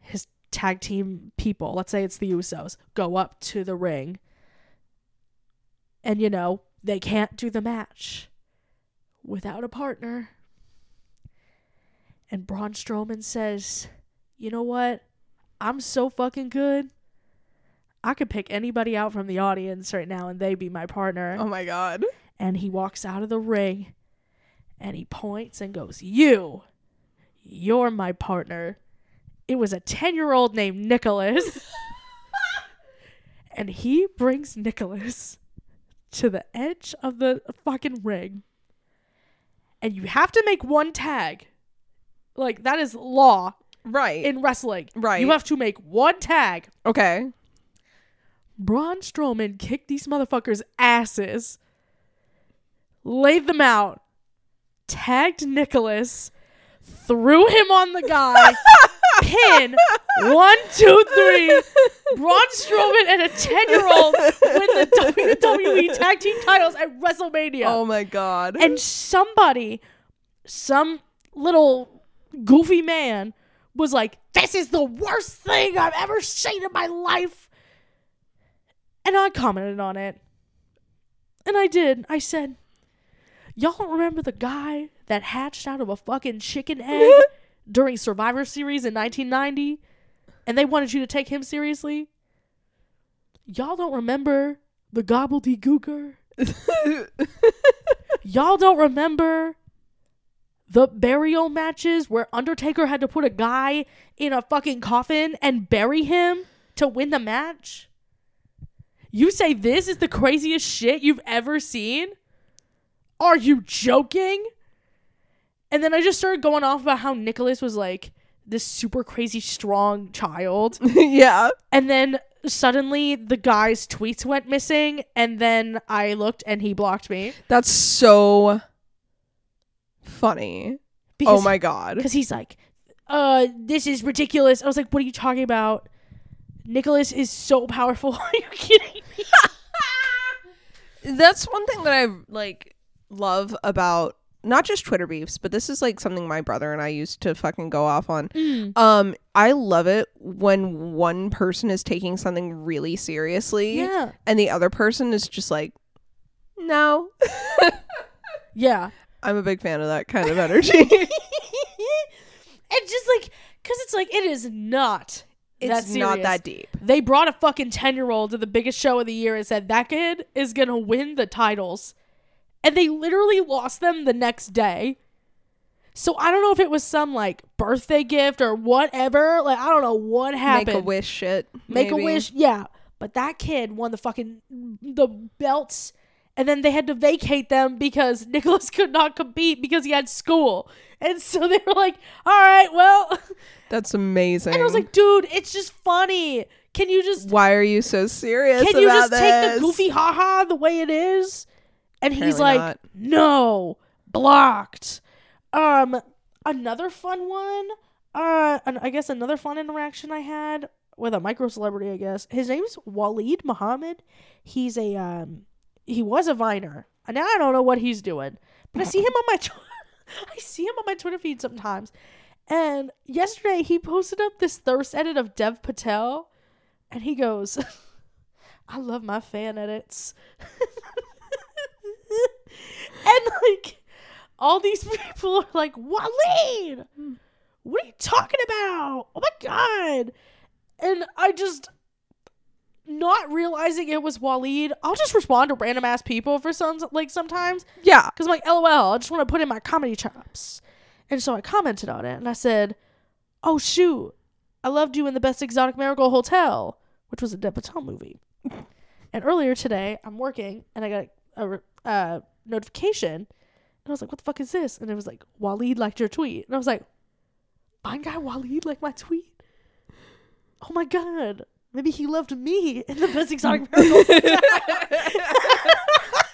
[SPEAKER 1] His tag team people, let's say it's the Usos, go up to the ring. And, you know, they can't do the match without a partner. And Braun Strowman says, You know what? I'm so fucking good. I could pick anybody out from the audience right now and they'd be my partner.
[SPEAKER 2] Oh my God.
[SPEAKER 1] And he walks out of the ring and he points and goes, You, you're my partner. It was a 10 year old named Nicholas. and he brings Nicholas to the edge of the fucking ring. And you have to make one tag. Like, that is law
[SPEAKER 2] Right.
[SPEAKER 1] in wrestling.
[SPEAKER 2] Right.
[SPEAKER 1] You have to make one tag.
[SPEAKER 2] okay.
[SPEAKER 1] Braun Strowman kicked these motherfuckers' asses, laid them out, tagged Nicholas, threw him on the guy, pin, one, two, three. Braun Strowman and a 10 year old win the WWE Tag Team titles at WrestleMania.
[SPEAKER 2] Oh my God.
[SPEAKER 1] And somebody, some little goofy man, was like, This is the worst thing I've ever seen in my life. And I commented on it. And I did. I said, Y'all remember the guy that hatched out of a fucking chicken egg during Survivor Series in 1990? And they wanted you to take him seriously? Y'all don't remember the Gobbledy Gooker? Y'all don't remember the burial matches where Undertaker had to put a guy in a fucking coffin and bury him to win the match? You say this is the craziest shit you've ever seen? Are you joking? And then I just started going off about how Nicholas was like this super crazy strong child.
[SPEAKER 2] yeah.
[SPEAKER 1] And then suddenly the guy's tweets went missing and then I looked and he blocked me.
[SPEAKER 2] That's so funny.
[SPEAKER 1] Because
[SPEAKER 2] oh my God.
[SPEAKER 1] because he's like, uh, this is ridiculous. I was like, what are you talking about? Nicholas is so powerful. are you kidding me?
[SPEAKER 2] That's one thing that I like love about not just Twitter beefs, but this is like something my brother and I used to fucking go off on. Um, I love it when one person is taking something really seriously
[SPEAKER 1] Yeah.
[SPEAKER 2] and the other person is just like, no.
[SPEAKER 1] Yeah.
[SPEAKER 2] I'm a big fan of that kind of energy.
[SPEAKER 1] and just like, because it's like, it is not that
[SPEAKER 2] not that deep.
[SPEAKER 1] They brought a fucking 10 year old to the biggest show of the year and said, that kid is going to win the titles. And they literally lost them the next day. So I don't know if it was some like birthday gift or whatever. Like, I don't know what happened.
[SPEAKER 2] Make a wish shit.
[SPEAKER 1] Make a wish, yeah. But that kid won the fucking the belts, and then they had to vacate them because Nicholas could not compete because he had school, and so they were like, "All right, well,"
[SPEAKER 2] That's amazing.
[SPEAKER 1] and I was like, "Dude, it's just funny." Can you just
[SPEAKER 2] Why are you so serious
[SPEAKER 1] can you just take the goofy haha the way it is? And he's
[SPEAKER 2] Apparently
[SPEAKER 1] like,
[SPEAKER 2] not.
[SPEAKER 1] no, blocked. Um, another fun one. Uh, and I guess another fun interaction I had with a micro celebrity. I guess his name's Waleed Muhammad. He's a um, he was a Viner. And now I don't know what he's doing, but I see him on my, tw- I see him on my Twitter feed sometimes. And yesterday he posted up this thirst edit of Dev Patel, and he goes, "I love my fan edits." and like all these people are like, Waleed, what are you talking about? Oh my god. And I just not realizing it was Waleed, I'll just respond to random ass people for some like sometimes.
[SPEAKER 2] Yeah.
[SPEAKER 1] Because I'm like, LOL, I just want to put in my comedy chops. And so I commented on it and I said, Oh shoot, I loved you in the best exotic marigold hotel, which was a Dev Patel movie. and earlier today, I'm working and I got a re- uh, notification and I was like, What the fuck is this? And it was like, Waleed liked your tweet. And I was like, Fine guy Waleed liked my tweet? Oh my god. Maybe he loved me in the best exotic hotel.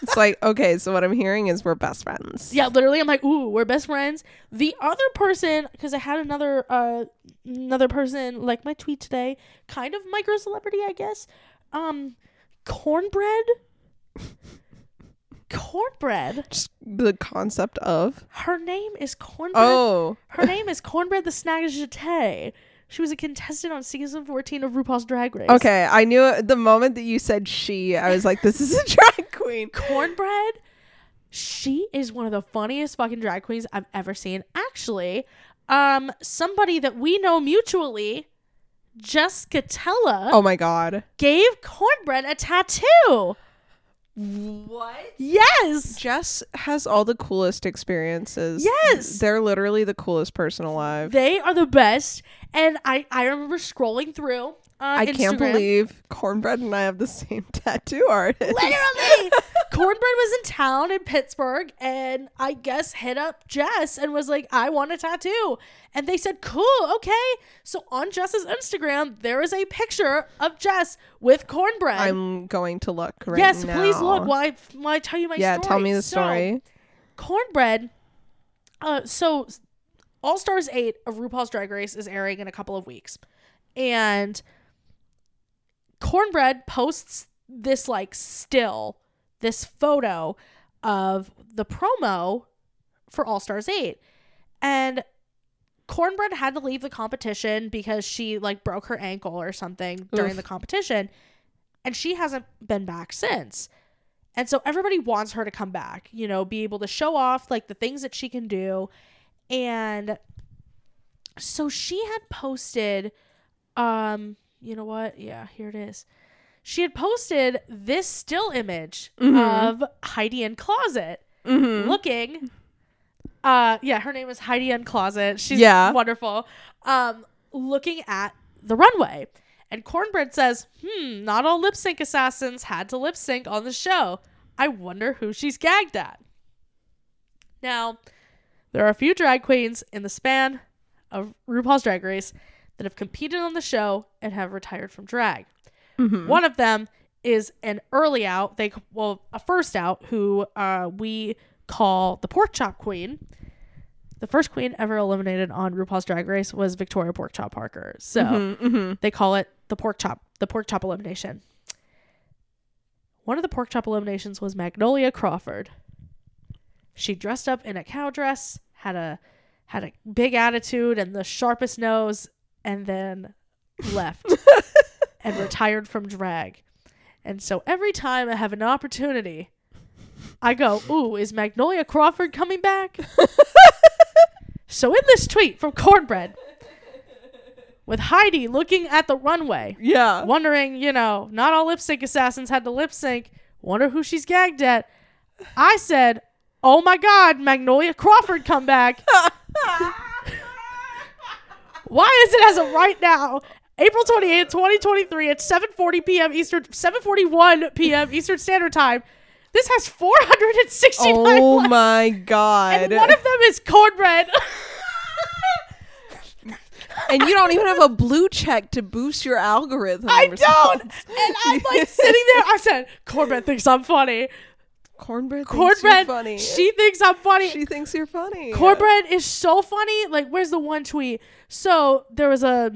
[SPEAKER 2] It's like, okay, so what I'm hearing is we're best friends.
[SPEAKER 1] Yeah, literally, I'm like, ooh, we're best friends. The other person, because I had another, uh, another person like my tweet today, kind of micro celebrity, I guess. Um, cornbread. Cornbread.
[SPEAKER 2] Just the concept of.
[SPEAKER 1] Her name is cornbread.
[SPEAKER 2] Oh.
[SPEAKER 1] Her name is cornbread the Snatch Jeté. She was a contestant on season 14 of RuPaul's Drag Race.
[SPEAKER 2] Okay, I knew it, the moment that you said she, I was like, this is a drag queen.
[SPEAKER 1] cornbread she is one of the funniest fucking drag queens i've ever seen actually um somebody that we know mutually jessica tella
[SPEAKER 2] Oh my god.
[SPEAKER 1] gave cornbread a tattoo
[SPEAKER 2] What?
[SPEAKER 1] yes
[SPEAKER 2] Jess has all the coolest experiences.
[SPEAKER 1] Yes.
[SPEAKER 2] They're literally the coolest person alive.
[SPEAKER 1] they are the best and i i remember scrolling through
[SPEAKER 2] I can't believe Cornbread and I have the same tattoo artist.
[SPEAKER 1] Literally, Cornbread was in town in Pittsburgh, and I guess hit up Jess and was like, "I want a tattoo," and they said, "Cool, okay." So on Jess's Instagram, there is a picture of Jess with Cornbread.
[SPEAKER 2] I'm going to look right
[SPEAKER 1] yes,
[SPEAKER 2] now.
[SPEAKER 1] please look. While I, while I tell you my story.
[SPEAKER 2] yeah,
[SPEAKER 1] story.
[SPEAKER 2] tell me the
[SPEAKER 1] So,
[SPEAKER 2] story.
[SPEAKER 1] Cornbread. Uh, so All Stars Eight of RuPaul's Drag Race is airing in a couple of weeks, and Cornbread posts this like still, this photo of the promo for All Stars 8. And Cornbread had to leave the competition because she like broke her ankle or something during
[SPEAKER 2] Oof.
[SPEAKER 1] the competition. And she hasn't been back since. And so everybody wants her to come back, you know, be able to show off like the things that she can do. And so she had posted um you know what? Yeah, here it is. She had posted this still image of Heidi N Closet
[SPEAKER 2] Mm-hmm.
[SPEAKER 1] looking uh yeah, her name is Heidi N Closet. She's
[SPEAKER 2] Yeah.
[SPEAKER 1] wonderful. Um looking at the runway. And Cornbread says, "Hmm, not all lip sync assassins had to lip sync on the show. I wonder who she's gagged at." Now, there are a few drag queens in the span of RuPaul's Drag Race that have competed on the show and have retired from drag. One of them is an early out, they well, a first out who uh, we call the pork chop queen. The first queen ever eliminated on RuPaul's Drag Race was Victoria Pork Chop Parker. So
[SPEAKER 2] Mm-hmm.
[SPEAKER 1] they call it the pork chop, the pork chop elimination. One of the pork chop eliminations was Magnolia Crawford. She dressed up in a cow dress, had a had a big attitude and the sharpest nose, and then left and retired from drag. And so every time I have an opportunity, I go, "Ooh, is Magnolia Crawford coming back?" so in this tweet from Cornbread, with Heidi looking at the runway,
[SPEAKER 2] Yeah.
[SPEAKER 1] wondering, you know, not all lip sync assassins had to lip sync. Wonder who she's gagged at. I said, "Oh my God, Magnolia Crawford come back." Why is it as of right now, April 28th, 2023 at 7:40 p.m. Eastern 7:41 p.m. Eastern Standard Time? This has 469
[SPEAKER 2] Oh
[SPEAKER 1] likes,
[SPEAKER 2] my god.
[SPEAKER 1] and one of them is cornbread.
[SPEAKER 2] and you don't even have a blue check to boost your algorithm.
[SPEAKER 1] I don't. And I'm like sitting there. I said, Cornbread thinks I'm funny.
[SPEAKER 2] Cornbread.
[SPEAKER 1] Cornbread,
[SPEAKER 2] funny.
[SPEAKER 1] she thinks I'm funny.
[SPEAKER 2] she thinks you're funny.
[SPEAKER 1] Cornbread is so funny. Like, where's the one tweet? So there was a,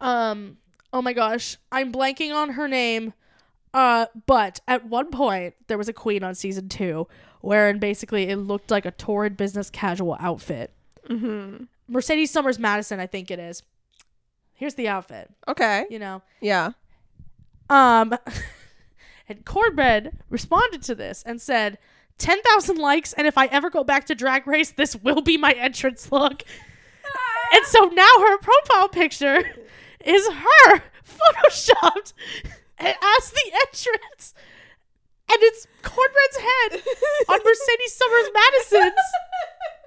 [SPEAKER 1] um, oh my gosh, I'm blanking on her name. Uh, but at one point there was a queen on season two, wherein basically it looked like a torrid business casual outfit.
[SPEAKER 2] Mm-hmm.
[SPEAKER 1] Mercedes Summers Madison, I think it is. Here's the outfit.
[SPEAKER 2] Okay.
[SPEAKER 1] You know,
[SPEAKER 2] Yeah.
[SPEAKER 1] um, and Cornbread responded to this and said, 10,000 likes, and if I ever go back to Drag Race, this will be my entrance look. and so now her profile picture is her photoshopped as the entrance. And it's Cornbread's head on Mercedes Summers Madison's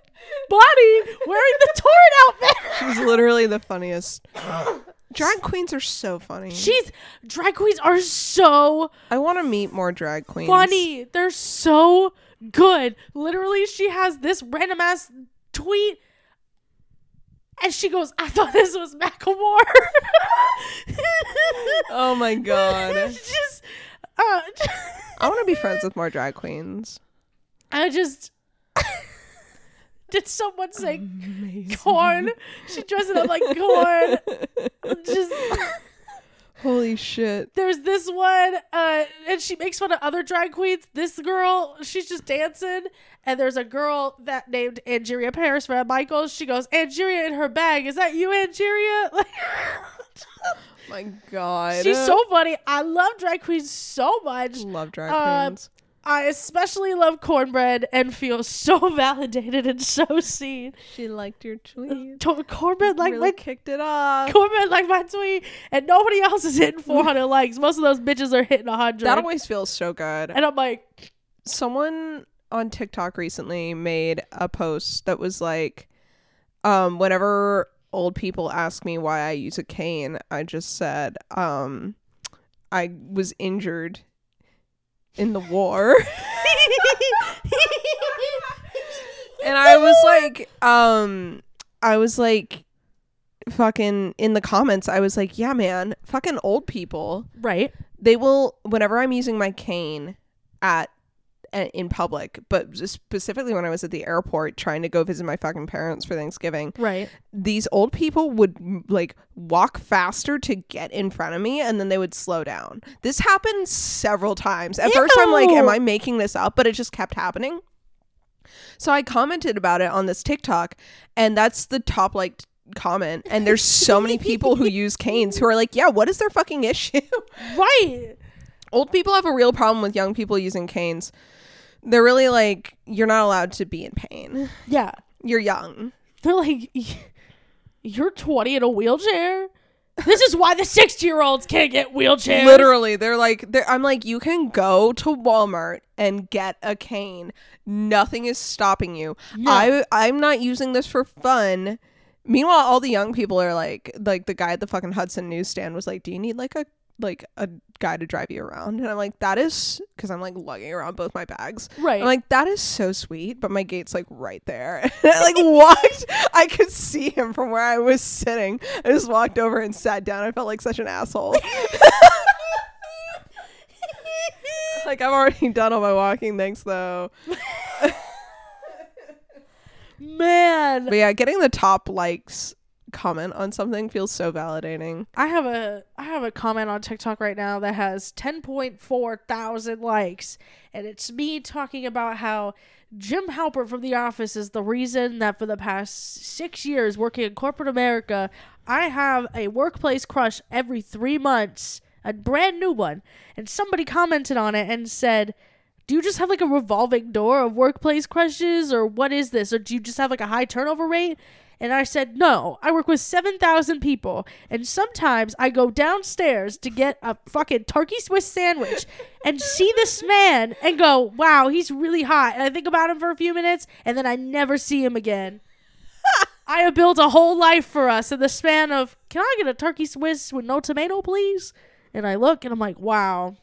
[SPEAKER 1] body wearing the torrid outfit.
[SPEAKER 2] She's literally the funniest. Drag queens are so funny.
[SPEAKER 1] She's drag queens are so
[SPEAKER 2] I want to meet more drag queens.
[SPEAKER 1] funny. They're so good. Literally, she has this random ass tweet. And she goes, I thought this was Macklemore.
[SPEAKER 2] Oh my god.
[SPEAKER 1] just, uh,
[SPEAKER 2] I want to be friends with more drag queens.
[SPEAKER 1] I just. Did someone say corn? She dressed it up like corn. Just.
[SPEAKER 2] Holy shit.
[SPEAKER 1] There's this one, uh, and she makes fun of other drag queens. This girl, she's just dancing, and there's a girl that named Angeria Paris VanMichaels. She goes, Angeria in her bag. Is that you, Angeria? Like,
[SPEAKER 2] My god.
[SPEAKER 1] she's so funny. I love drag queens so much.
[SPEAKER 2] love drag
[SPEAKER 1] Uh,
[SPEAKER 2] queens.
[SPEAKER 1] I especially love cornbread and feel so validated and so seen.
[SPEAKER 2] She liked your tweet.
[SPEAKER 1] To- cornbread like
[SPEAKER 2] really
[SPEAKER 1] my
[SPEAKER 2] kicked it off.
[SPEAKER 1] cornbread like my tweet, and nobody else is hitting 400 likes. Most of those bitches are hitting 100.
[SPEAKER 2] That always feels so good.
[SPEAKER 1] and I'm like,
[SPEAKER 2] someone on TikTok recently made a post that was like, um, whenever old people ask me why I use a cane, I just said, um, I was injured in the war. and I was like, um, I was like, fucking in the comments, I was like, yeah, man, fucking old people
[SPEAKER 1] right.
[SPEAKER 2] they will whenever i'm using my cane at in public but specifically when i was at the airport trying to go visit my fucking parents for thanksgiving
[SPEAKER 1] Right.
[SPEAKER 2] these old people would like walk faster to get in front of me and then they would slow down. This happened several times. At first i'm like am i making this up? But it just kept happening. So i commented about it on this tiktok and that's the top like comment. And there's so many people who use canes who are like yeah what is their fucking issue?
[SPEAKER 1] Right.
[SPEAKER 2] old people have a real problem with young people using canes. They're really like, you're not allowed to be in pain.
[SPEAKER 1] Yeah.
[SPEAKER 2] You're young.
[SPEAKER 1] They're like, you're 20 in a wheelchair. This is why the 60 year olds can't get wheelchairs.
[SPEAKER 2] Literally, they're like, they're, I'm like, you can go to Walmart and get a cane. Nothing is stopping you.
[SPEAKER 1] No.
[SPEAKER 2] I, I'm not using this for fun. Meanwhile, all the young people are like, like the guy at the fucking Hudson newsstand was like, do you need like a like a guy to drive you around? And I'm like, that is because I'm like lugging around both my bags.
[SPEAKER 1] Right.
[SPEAKER 2] I'm like, that is so sweet, but my gate's like right there. And I like walked, I could see him from where I was sitting. I just walked over and sat down. I felt like such an asshole. like I've already done all my walking, thanks though.
[SPEAKER 1] Man.
[SPEAKER 2] But yeah, getting the top likes comment on something feels so validating.
[SPEAKER 1] I have a I have a comment on TikTok right now that has 10.4 thousand likes, and it's me talking about how Jim Halpert from The Office is the reason that for the past six years working in corporate America, I have a workplace crush every three months, a brand new one. And somebody commented on it and said, do you just have like a revolving door of workplace crushes or what is this or do you just have like a high turnover rate and i said no i work with 7000 people and sometimes i go downstairs to get a fucking turkey swiss sandwich and see this man and go wow he's really hot. And i think about him for a few minutes and then i never see him again. I have built a whole life for us in the span of can i get a turkey swiss with no tomato please? And i look and i'm like wow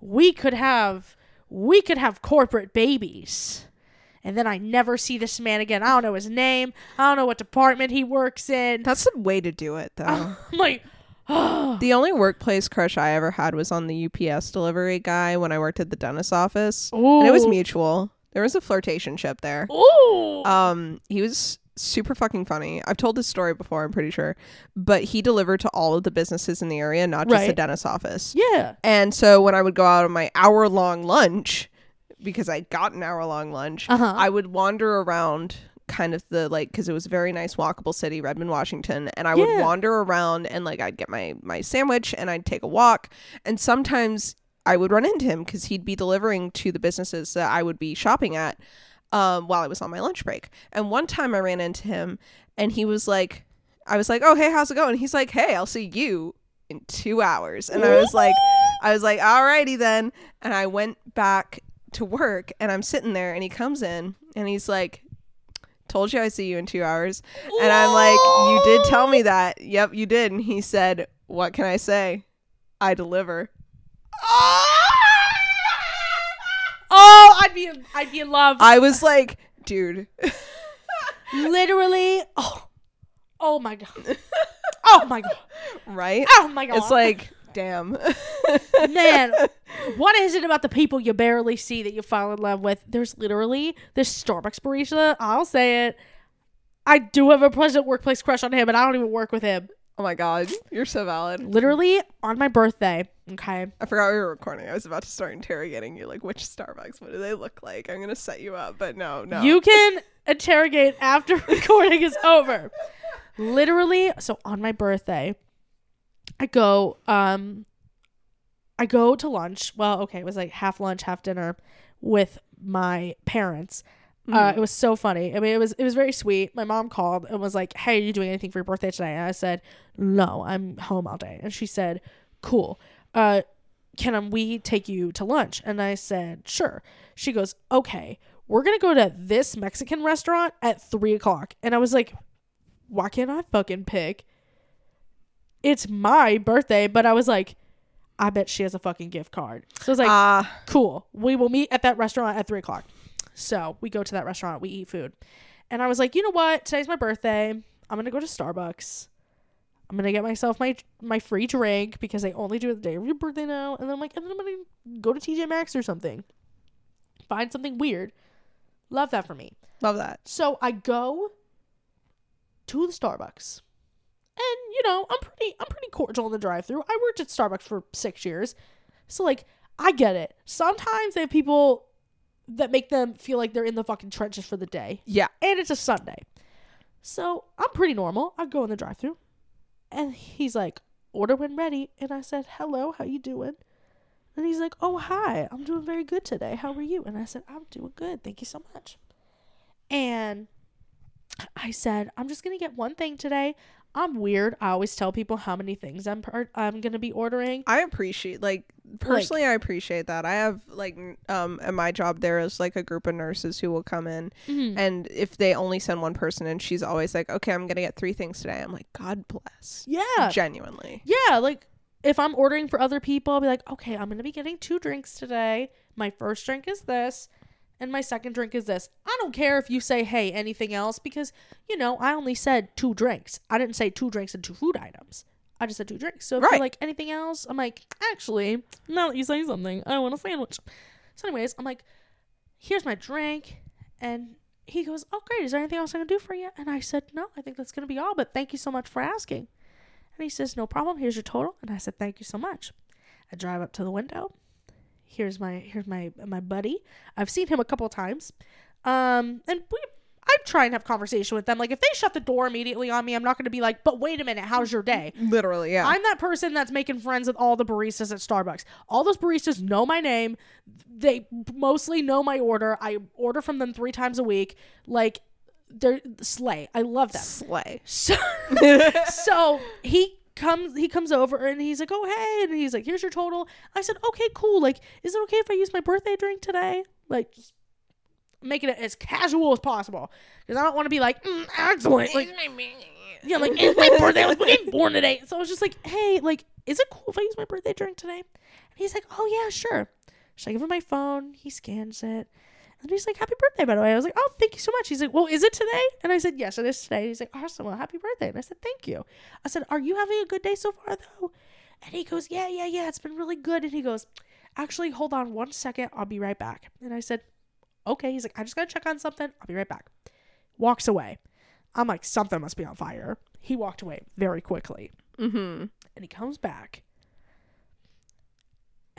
[SPEAKER 1] we could have we could have corporate babies and then I never see this man again. I don't know his name. I don't know what department he works in.
[SPEAKER 2] That's the way to do it, though.
[SPEAKER 1] I'm like, oh,
[SPEAKER 2] the only workplace crush I ever had was on the UPS delivery guy when I worked at the dentist office. And it was mutual. There was a flirtation ship there.
[SPEAKER 1] Ooh.
[SPEAKER 2] Um, he was super fucking funny. I've told this story before, I'm pretty sure. But he delivered to all of the businesses in the area, not just the
[SPEAKER 1] Right.
[SPEAKER 2] dentist office.
[SPEAKER 1] yeah.
[SPEAKER 2] And so when I would go out on my hour long lunch, because I got an hour long lunch,
[SPEAKER 1] Uh-huh.
[SPEAKER 2] I would wander around kind of the like because it was a very nice walkable city redmond washington and i would wander around and like i'd get my my sandwich and i'd take a walk. And sometimes i would run into him because he'd be delivering to the businesses that i would be shopping at um, while i was on my lunch break. And one time i ran into him and he was like i was like oh hey how's it going? He's like hey i'll see you in two hours. And i was like I was like, alrighty then. And I went back to work and I'm sitting there and he comes in and he's like, Told you I see you in two hours. And I'm like, You did tell me that. Yep, you did. And he said, What can I say? I deliver.
[SPEAKER 1] Oh, I'd be in, I'd be in love.
[SPEAKER 2] I was like, dude.
[SPEAKER 1] Literally. Oh. Oh my god. Oh my god.
[SPEAKER 2] right?
[SPEAKER 1] Oh my god.
[SPEAKER 2] It's like, damn.
[SPEAKER 1] man, what is it about the people you barely see that you fall in love with? There's literally this Starbucks barista. I'll say it. I do have a pleasant workplace crush on him, and I don't even work with him.
[SPEAKER 2] oh my god. You're so valid.
[SPEAKER 1] Literally on my birthday. Okay.
[SPEAKER 2] I forgot we were recording. I was about to start interrogating you, like which Starbucks. What do they look like? I'm gonna set you up, but no, no.
[SPEAKER 1] You can interrogate after recording is over. Literally, so on my birthday, I go um I go to lunch. Well, okay, it was like half lunch, half dinner with my parents. Uh, it was so funny. I mean, it was it was very sweet. My mom called and was like, "Hey, are you doing anything for your birthday today?" And I said, "No, I'm home all day." And she said, "Cool. Uh, can um, we take you to lunch?" And I said, "Sure." She goes, "Okay, we're gonna go to this Mexican restaurant at three o'clock." And I was like, "Why can't I fucking pick?" It's my birthday, but I was like, "I bet she has a fucking gift card." So I was like,
[SPEAKER 2] Ah,
[SPEAKER 1] cool. We will meet at that restaurant at three o'clock. So we go to that restaurant, we eat food. And I was like, you know what? Today's my birthday. I'm gonna go to Starbucks. I'm gonna get myself my my free drink because they only do it the day of your birthday now. And then I'm like, and then I'm gonna go to TJ Maxx or something. Find something weird. Love that for me.
[SPEAKER 2] love that.
[SPEAKER 1] So I go to the Starbucks. And you know, I'm pretty I'm pretty cordial in the drive-through. I worked at Starbucks for 6 years. So like I get it. Sometimes they have people that make them feel like they're in the fucking trenches for the day.
[SPEAKER 2] Yeah.
[SPEAKER 1] And it's a Sunday. So I'm pretty normal. I go in the drive-through. And he's like, "Order when ready." And I said, "Hello, how you doing?" And he's like, "Oh, hi. I'm doing very good today. How are you?" And I said, "I'm doing good. Thank you so much." And I said, I'm just gonna get one thing today. I'm weird. I always tell people how many things I'm per- I'm gonna be ordering.
[SPEAKER 2] I appreciate like personally I appreciate that. I have like um at my job there is like a group of nurses who will come in
[SPEAKER 1] Mhm.
[SPEAKER 2] and if they only send one person and she's always like, "Okay, I'm going to get 3 things today." I'm like, "God bless."
[SPEAKER 1] Yeah,
[SPEAKER 2] Genuinely.
[SPEAKER 1] yeah. Like if I'm ordering for other people, I'll be like, okay, I'm gonna be getting two drinks today. My first drink is this, and my second drink is this. I don't care if you say, hey, anything else, because you know I only said two drinks. I didn't say two drinks and two food items. I just said two drinks. So if you're like anything else, I'm like, actually, now that you say something, I want a sandwich. So, anyways, I'm like, here's my drink, and he goes, oh great, is there anything else I can do for you? And I said, no, I think that's gonna be all. But thank you so much for asking. And he says, no problem. Here's your total. And I said, thank you so much. I drive up to the window. Here's my here's my my buddy. I've seen him a couple of times. Um, and we I try and have conversation with them. Like if they shut the door immediately on me, I'm not going to be like, "But wait a minute, how's your day?"
[SPEAKER 2] Literally, yeah.
[SPEAKER 1] I'm that person that's making friends with all the baristas at Starbucks. All those baristas know my name. They mostly know my order. I order from them 3 times a week. Like they're slay. I love them.
[SPEAKER 2] Slay.
[SPEAKER 1] So, so he comes he comes over and he's like, "Oh hey," and he's like, "Here's your total." I said, "Okay, cool. Like, is it okay if I use my birthday drink today?" Like, just making it as casual as possible because I don't want to be like, mm, "Excellent." Like, yeah, like it's my birthday. Was fucking born today. So I was just like, "Hey, like, is it cool if I use my birthday drink today?" And he's like, "Oh yeah, sure." So I give him my phone. He scans it. And he's like, Happy birthday, by the way. I was like, Oh, thank you so much. He's like, Well, is it today? And I said, Yes, it is today. He's like, Awesome. Well, happy birthday. And I said, Thank you. I said, Are you having a good day so far, though? And he goes, Yeah, yeah, yeah. It's been really good. And he goes, Actually, hold on one second. I'll be right back. And I said, Okay. He's like, I just got to check on something. I'll be right back. Walks away. I'm like, Something must be on fire. He walked away very quickly.
[SPEAKER 2] Mm-hmm.
[SPEAKER 1] And he comes back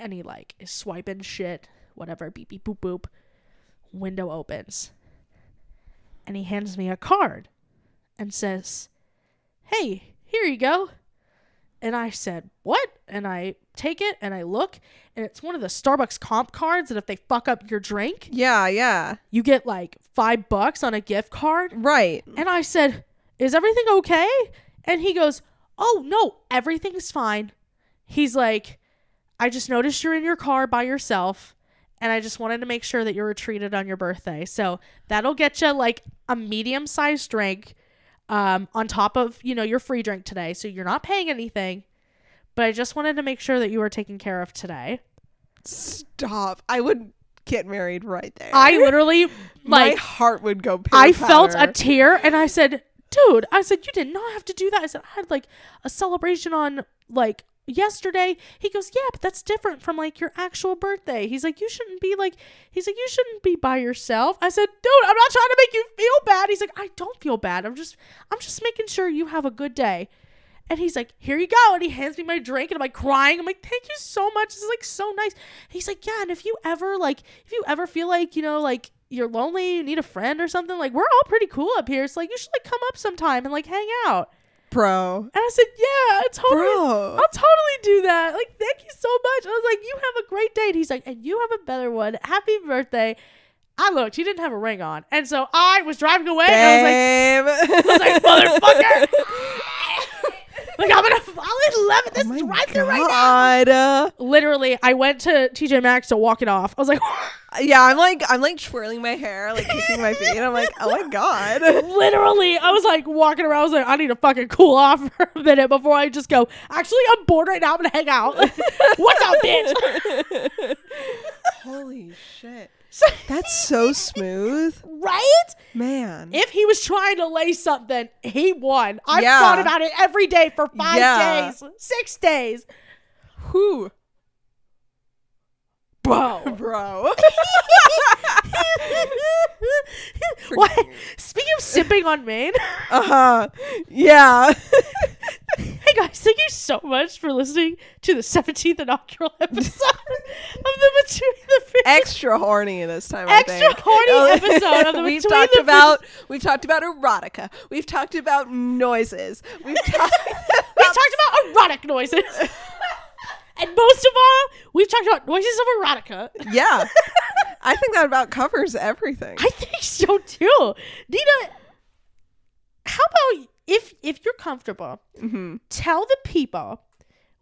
[SPEAKER 1] and he like is swiping shit, whatever, beep beep boop boop. Window opens. And he hands me a card and says, Hey, here you go. And I said, What? And I take it and I look, and it's one of the Starbucks comp cards that if they fuck up your drink,
[SPEAKER 2] Yeah, yeah.
[SPEAKER 1] you get like five bucks on a gift card.
[SPEAKER 2] Right.
[SPEAKER 1] And I said, Is everything okay? And he goes, Oh, no, everything's fine. He's like, I just noticed you're in your car by yourself. And I just wanted to make sure that you were treated on your birthday. So that'll get you like a medium sized drink um, on top of, you know, your free drink today. So you're not paying anything. But I just wanted to make sure that you were taken care of today.
[SPEAKER 2] Stop. I would get married right there.
[SPEAKER 1] I literally,
[SPEAKER 2] My heart would go
[SPEAKER 1] I felt a tear and I said, dude, I said, you did not have to do that. I said, I had like a celebration on like yesterday. He goes, yeah, but that's different from like your actual birthday. He's like, you shouldn't be like, he's like, you shouldn't be by yourself. I said, dude, I'm not trying to make you feel bad. He's like, I don't feel bad. I'm just, I'm just making sure you have a good day. And he's like, here you go. And he hands me my drink and I'm like crying. I'm like, thank you so much. This is like so nice. he's like, yeah. And if you ever like, if you ever feel like, you know, like you're lonely, you need a friend or something, like we're all pretty cool up here. It's like, you should like come up sometime and like hang out.
[SPEAKER 2] Bro.
[SPEAKER 1] And I said, yeah, totally.
[SPEAKER 2] Bro.
[SPEAKER 1] I'll totally do that. Like, thank you so much. I was like, you have a great day. And he's like, and you have a better one. Happy birthday. I looked, he didn't have a ring on. And so I was driving away and I was like. I was like, motherfucker. like, I'm gonna, I'll love it. This
[SPEAKER 2] Oh my
[SPEAKER 1] drive through right now. Literally, I went to TJ Maxx to walk it off. I was like,
[SPEAKER 2] yeah, I'm like I'm like twirling my hair, like kicking my feet. And I'm like, oh my god.
[SPEAKER 1] literally, I was like walking around. I was like, I need to fucking cool off for a minute before I just go. Actually, I'm bored right now. I'm gonna hang out. What's up, bitch?
[SPEAKER 2] Holy shit. That's so smooth.
[SPEAKER 1] right?
[SPEAKER 2] Man.
[SPEAKER 1] If he was trying to lay something, he won. I've
[SPEAKER 2] Yeah.
[SPEAKER 1] thought about it every day for five
[SPEAKER 2] Yeah.
[SPEAKER 1] days, six days.
[SPEAKER 2] Who?
[SPEAKER 1] Bro.
[SPEAKER 2] Bro.
[SPEAKER 1] what? Speaking of sipping on Maine,
[SPEAKER 2] uh-huh. Yeah.
[SPEAKER 1] hey guys, thank you so much for listening to the 17th inaugural episode of the Between the Fishes.
[SPEAKER 2] Extra horny this time. Around. Extra
[SPEAKER 1] horny
[SPEAKER 2] Oh,
[SPEAKER 1] episode of the
[SPEAKER 2] We've
[SPEAKER 1] Between
[SPEAKER 2] talked
[SPEAKER 1] the
[SPEAKER 2] about we've talked about erotica. We've talked about noises. We've talked
[SPEAKER 1] we talked about erotic noises. And most of all, we've talked about noises of erotica.
[SPEAKER 2] Yeah. I think that about covers everything.
[SPEAKER 1] I think so too. Nina, how about if if you're comfortable,
[SPEAKER 2] hmm
[SPEAKER 1] tell the people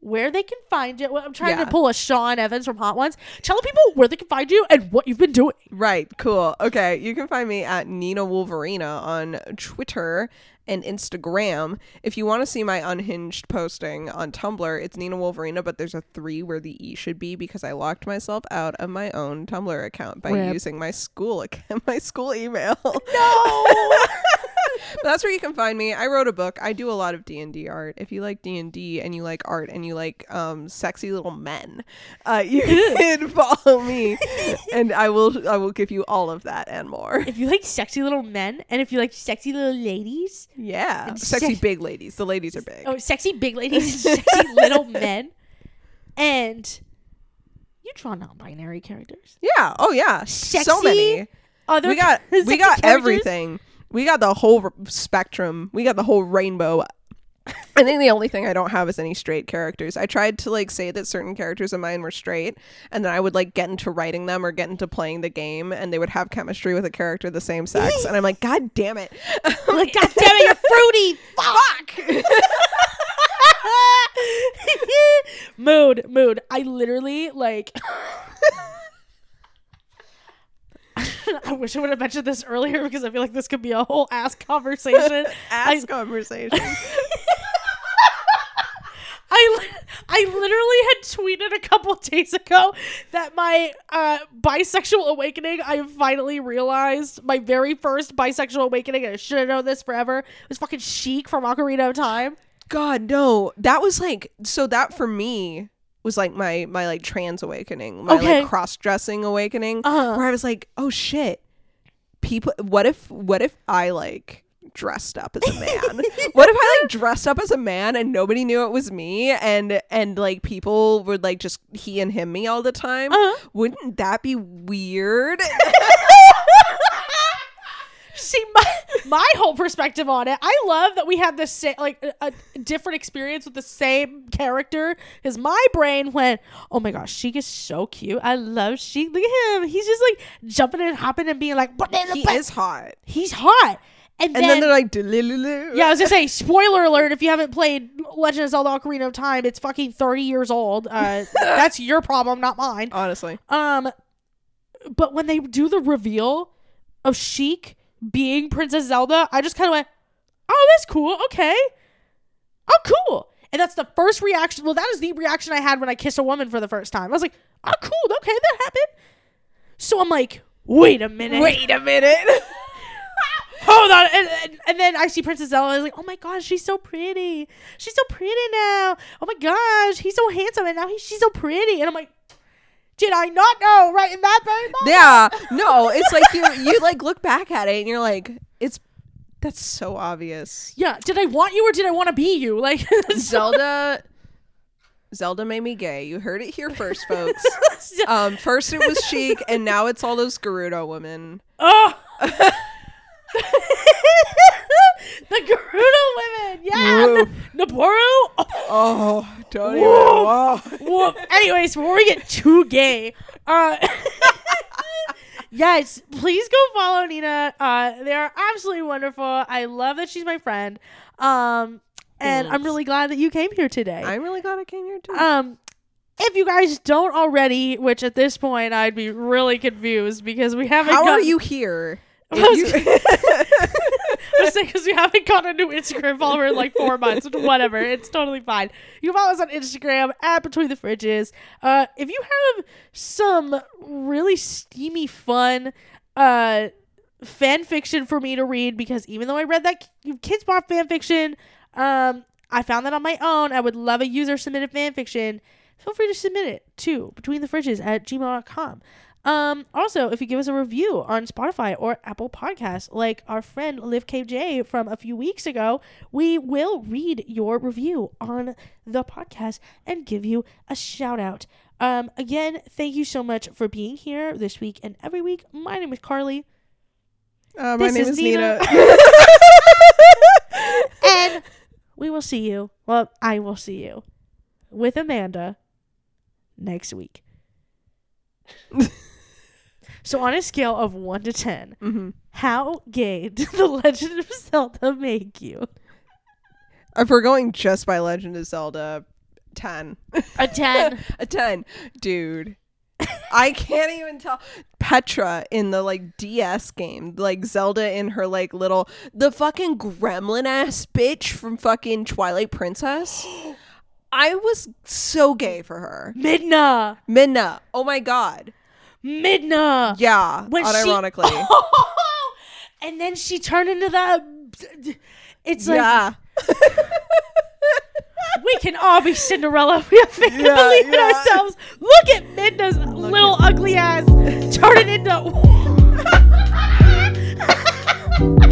[SPEAKER 1] where they can find you. Well, I'm trying
[SPEAKER 2] Yeah.
[SPEAKER 1] to pull a Sean Evans from Hot Ones. Tell people where they can find you and what you've been doing.
[SPEAKER 2] Right, cool. Okay, you can find me at Nina Wolverina on Twitter and Instagram. If you want to see my unhinged posting on Tumblr, it's Nina Wolverina, but there's a three where the E should be because I locked myself out of my own Tumblr account by
[SPEAKER 1] Rip.
[SPEAKER 2] using my school account, my school email.
[SPEAKER 1] No.
[SPEAKER 2] But that's where you can find me. I wrote a book. I do a lot of D and D art. If you like D and D and you like art and you like um, sexy little men, uh, you can follow me, and I will I will give you all of that and more.
[SPEAKER 1] if you like sexy little men and if you like sexy little ladies,
[SPEAKER 2] Yeah, sexy
[SPEAKER 1] sex-
[SPEAKER 2] big ladies. The ladies are big.
[SPEAKER 1] oh, sexy big ladies and sexy little men, and you draw non-binary characters.
[SPEAKER 2] Yeah. Oh yeah. so
[SPEAKER 1] Sexy
[SPEAKER 2] many.
[SPEAKER 1] Other
[SPEAKER 2] We got we got
[SPEAKER 1] characters?
[SPEAKER 2] everything. We got the whole spectrum. We got the whole rainbow. I think the only thing I don't have is any straight characters. I tried to like say that certain characters of mine were straight, and then I would like get into writing them or get into playing the game, and they would have chemistry with a character of the same sex, and I'm like, God damn it!
[SPEAKER 1] Like, God damn it, you're fruity. Fuck. mood, mood. I literally like. I wish I would have mentioned this earlier because I feel like this could be a whole ass conversation.
[SPEAKER 2] Ass
[SPEAKER 1] I-
[SPEAKER 2] conversation.
[SPEAKER 1] I, I literally had tweeted a couple days ago that my uh, bisexual awakening, I finally realized my very first bisexual awakening, and I should have known this forever, It was fucking Sheik from Ocarina of Time.
[SPEAKER 2] God, no. That was like so that for me was like my my like trans awakening, my
[SPEAKER 1] Okay.
[SPEAKER 2] like cross dressing awakening,
[SPEAKER 1] Uh-huh.
[SPEAKER 2] where I was like, oh shit, people. What if what if I like dressed up as a man? what if I like dressed up as a man and nobody knew it was me, and and like people would like just he and him me all the time?
[SPEAKER 1] Uh-huh.
[SPEAKER 2] Wouldn't that be weird?
[SPEAKER 1] See, my, my whole perspective on it, I love that we had the same, like, a, a different experience with the same character. Because my brain went, oh my gosh, Sheik is so cute. I love Sheik. Look at him. He's just like jumping and hopping and being like, banana
[SPEAKER 2] he
[SPEAKER 1] butt."
[SPEAKER 2] is hot.
[SPEAKER 1] He's hot. And,
[SPEAKER 2] And
[SPEAKER 1] then,
[SPEAKER 2] then, they're like,
[SPEAKER 1] yeah, I was gonna say, spoiler alert, if you haven't played Legend of Zelda Ocarina of Time, it's fucking 30 years old. Uh, that's your problem, not mine.
[SPEAKER 2] honestly.
[SPEAKER 1] Um, but when they do the reveal of Sheik being Princess Zelda, I just kind of went, "Oh, that's cool. Okay, oh, cool." And that's the first reaction. Well, that is the reaction I had when I kissed a woman for the first time. I was like, "Oh, cool. Okay, that happened." So I'm like, "Wait a minute.
[SPEAKER 2] Wait a minute.
[SPEAKER 1] hold on." And, and, and then I see Princess Zelda. I was like, "Oh my gosh, she's so pretty. She's so pretty now. Oh my gosh, he's so handsome, and now he, she's so pretty." And I'm like. Did I not know right in that very moment?
[SPEAKER 2] Yeah, no, it's like you you like look back at it and you're like, it's that's so obvious.
[SPEAKER 1] Yeah, did I want you or did I want to be you? Like
[SPEAKER 2] Zelda Zelda made me gay. You heard it here first, folks. Um, first it was Sheik, and now it's all those Gerudo women.
[SPEAKER 1] oh. The Gerudo women, yeah,
[SPEAKER 2] Woof.
[SPEAKER 1] Nabooru. Oh,
[SPEAKER 2] don't
[SPEAKER 1] even-
[SPEAKER 2] Oh.
[SPEAKER 1] whoop. Anyways, before we get too gay, uh, yes, please go follow Nina. Uh, they are absolutely wonderful. I love that she's my friend. Um, and I'm really glad that you came here today.
[SPEAKER 2] I'm really glad I came here too.
[SPEAKER 1] Um, if you guys don't already, which at this point I'd be really confused because we haven't.
[SPEAKER 2] How are you here?
[SPEAKER 1] I was- because we haven't got a new Instagram follower in like four months. Whatever, it's totally fine. You can follow us on Instagram at Between the Fridges. Uh, if you have some really steamy, fun uh fan fiction for me to read, because even though I read that Kidz Bop fan fiction, um, I found that on my own. I would love a user submitted fan fiction. Feel free to submit it to Between the Fridges at gmail.com. Um, also, if you give us a review on Spotify or Apple Podcasts, like our friend Liv KJ from a few weeks ago, we will read your review on the podcast and give you a shout out. Um, again, thank you so much for being here this week and every week. My name is Carly,
[SPEAKER 2] Uh, my
[SPEAKER 1] This
[SPEAKER 2] name
[SPEAKER 1] is
[SPEAKER 2] is
[SPEAKER 1] Nina.
[SPEAKER 2] Nina.
[SPEAKER 1] and we will see you. Well, I will see you with Amanda next week. so, on a scale of 1 to 10,
[SPEAKER 2] Mhm.
[SPEAKER 1] how gay did The Legend of Zelda make you?
[SPEAKER 2] If we're going just by Legend of Zelda, ten.
[SPEAKER 1] A 10.
[SPEAKER 2] a 10 dude i can't even tell petra in the like ds game like zelda in her like little the fucking gremlin ass bitch from fucking twilight princess i was so gay for her
[SPEAKER 1] Midna.
[SPEAKER 2] minna oh my god
[SPEAKER 1] Midna.
[SPEAKER 2] Yeah.
[SPEAKER 1] When unironically. She,
[SPEAKER 2] oh,
[SPEAKER 1] and then she turned into that. It's like.
[SPEAKER 2] Yeah.
[SPEAKER 1] we can all be Cinderella. We have faith
[SPEAKER 2] yeah,
[SPEAKER 1] believe
[SPEAKER 2] yeah.
[SPEAKER 1] in ourselves. Look at Midna's Look little at ugly ass turning into.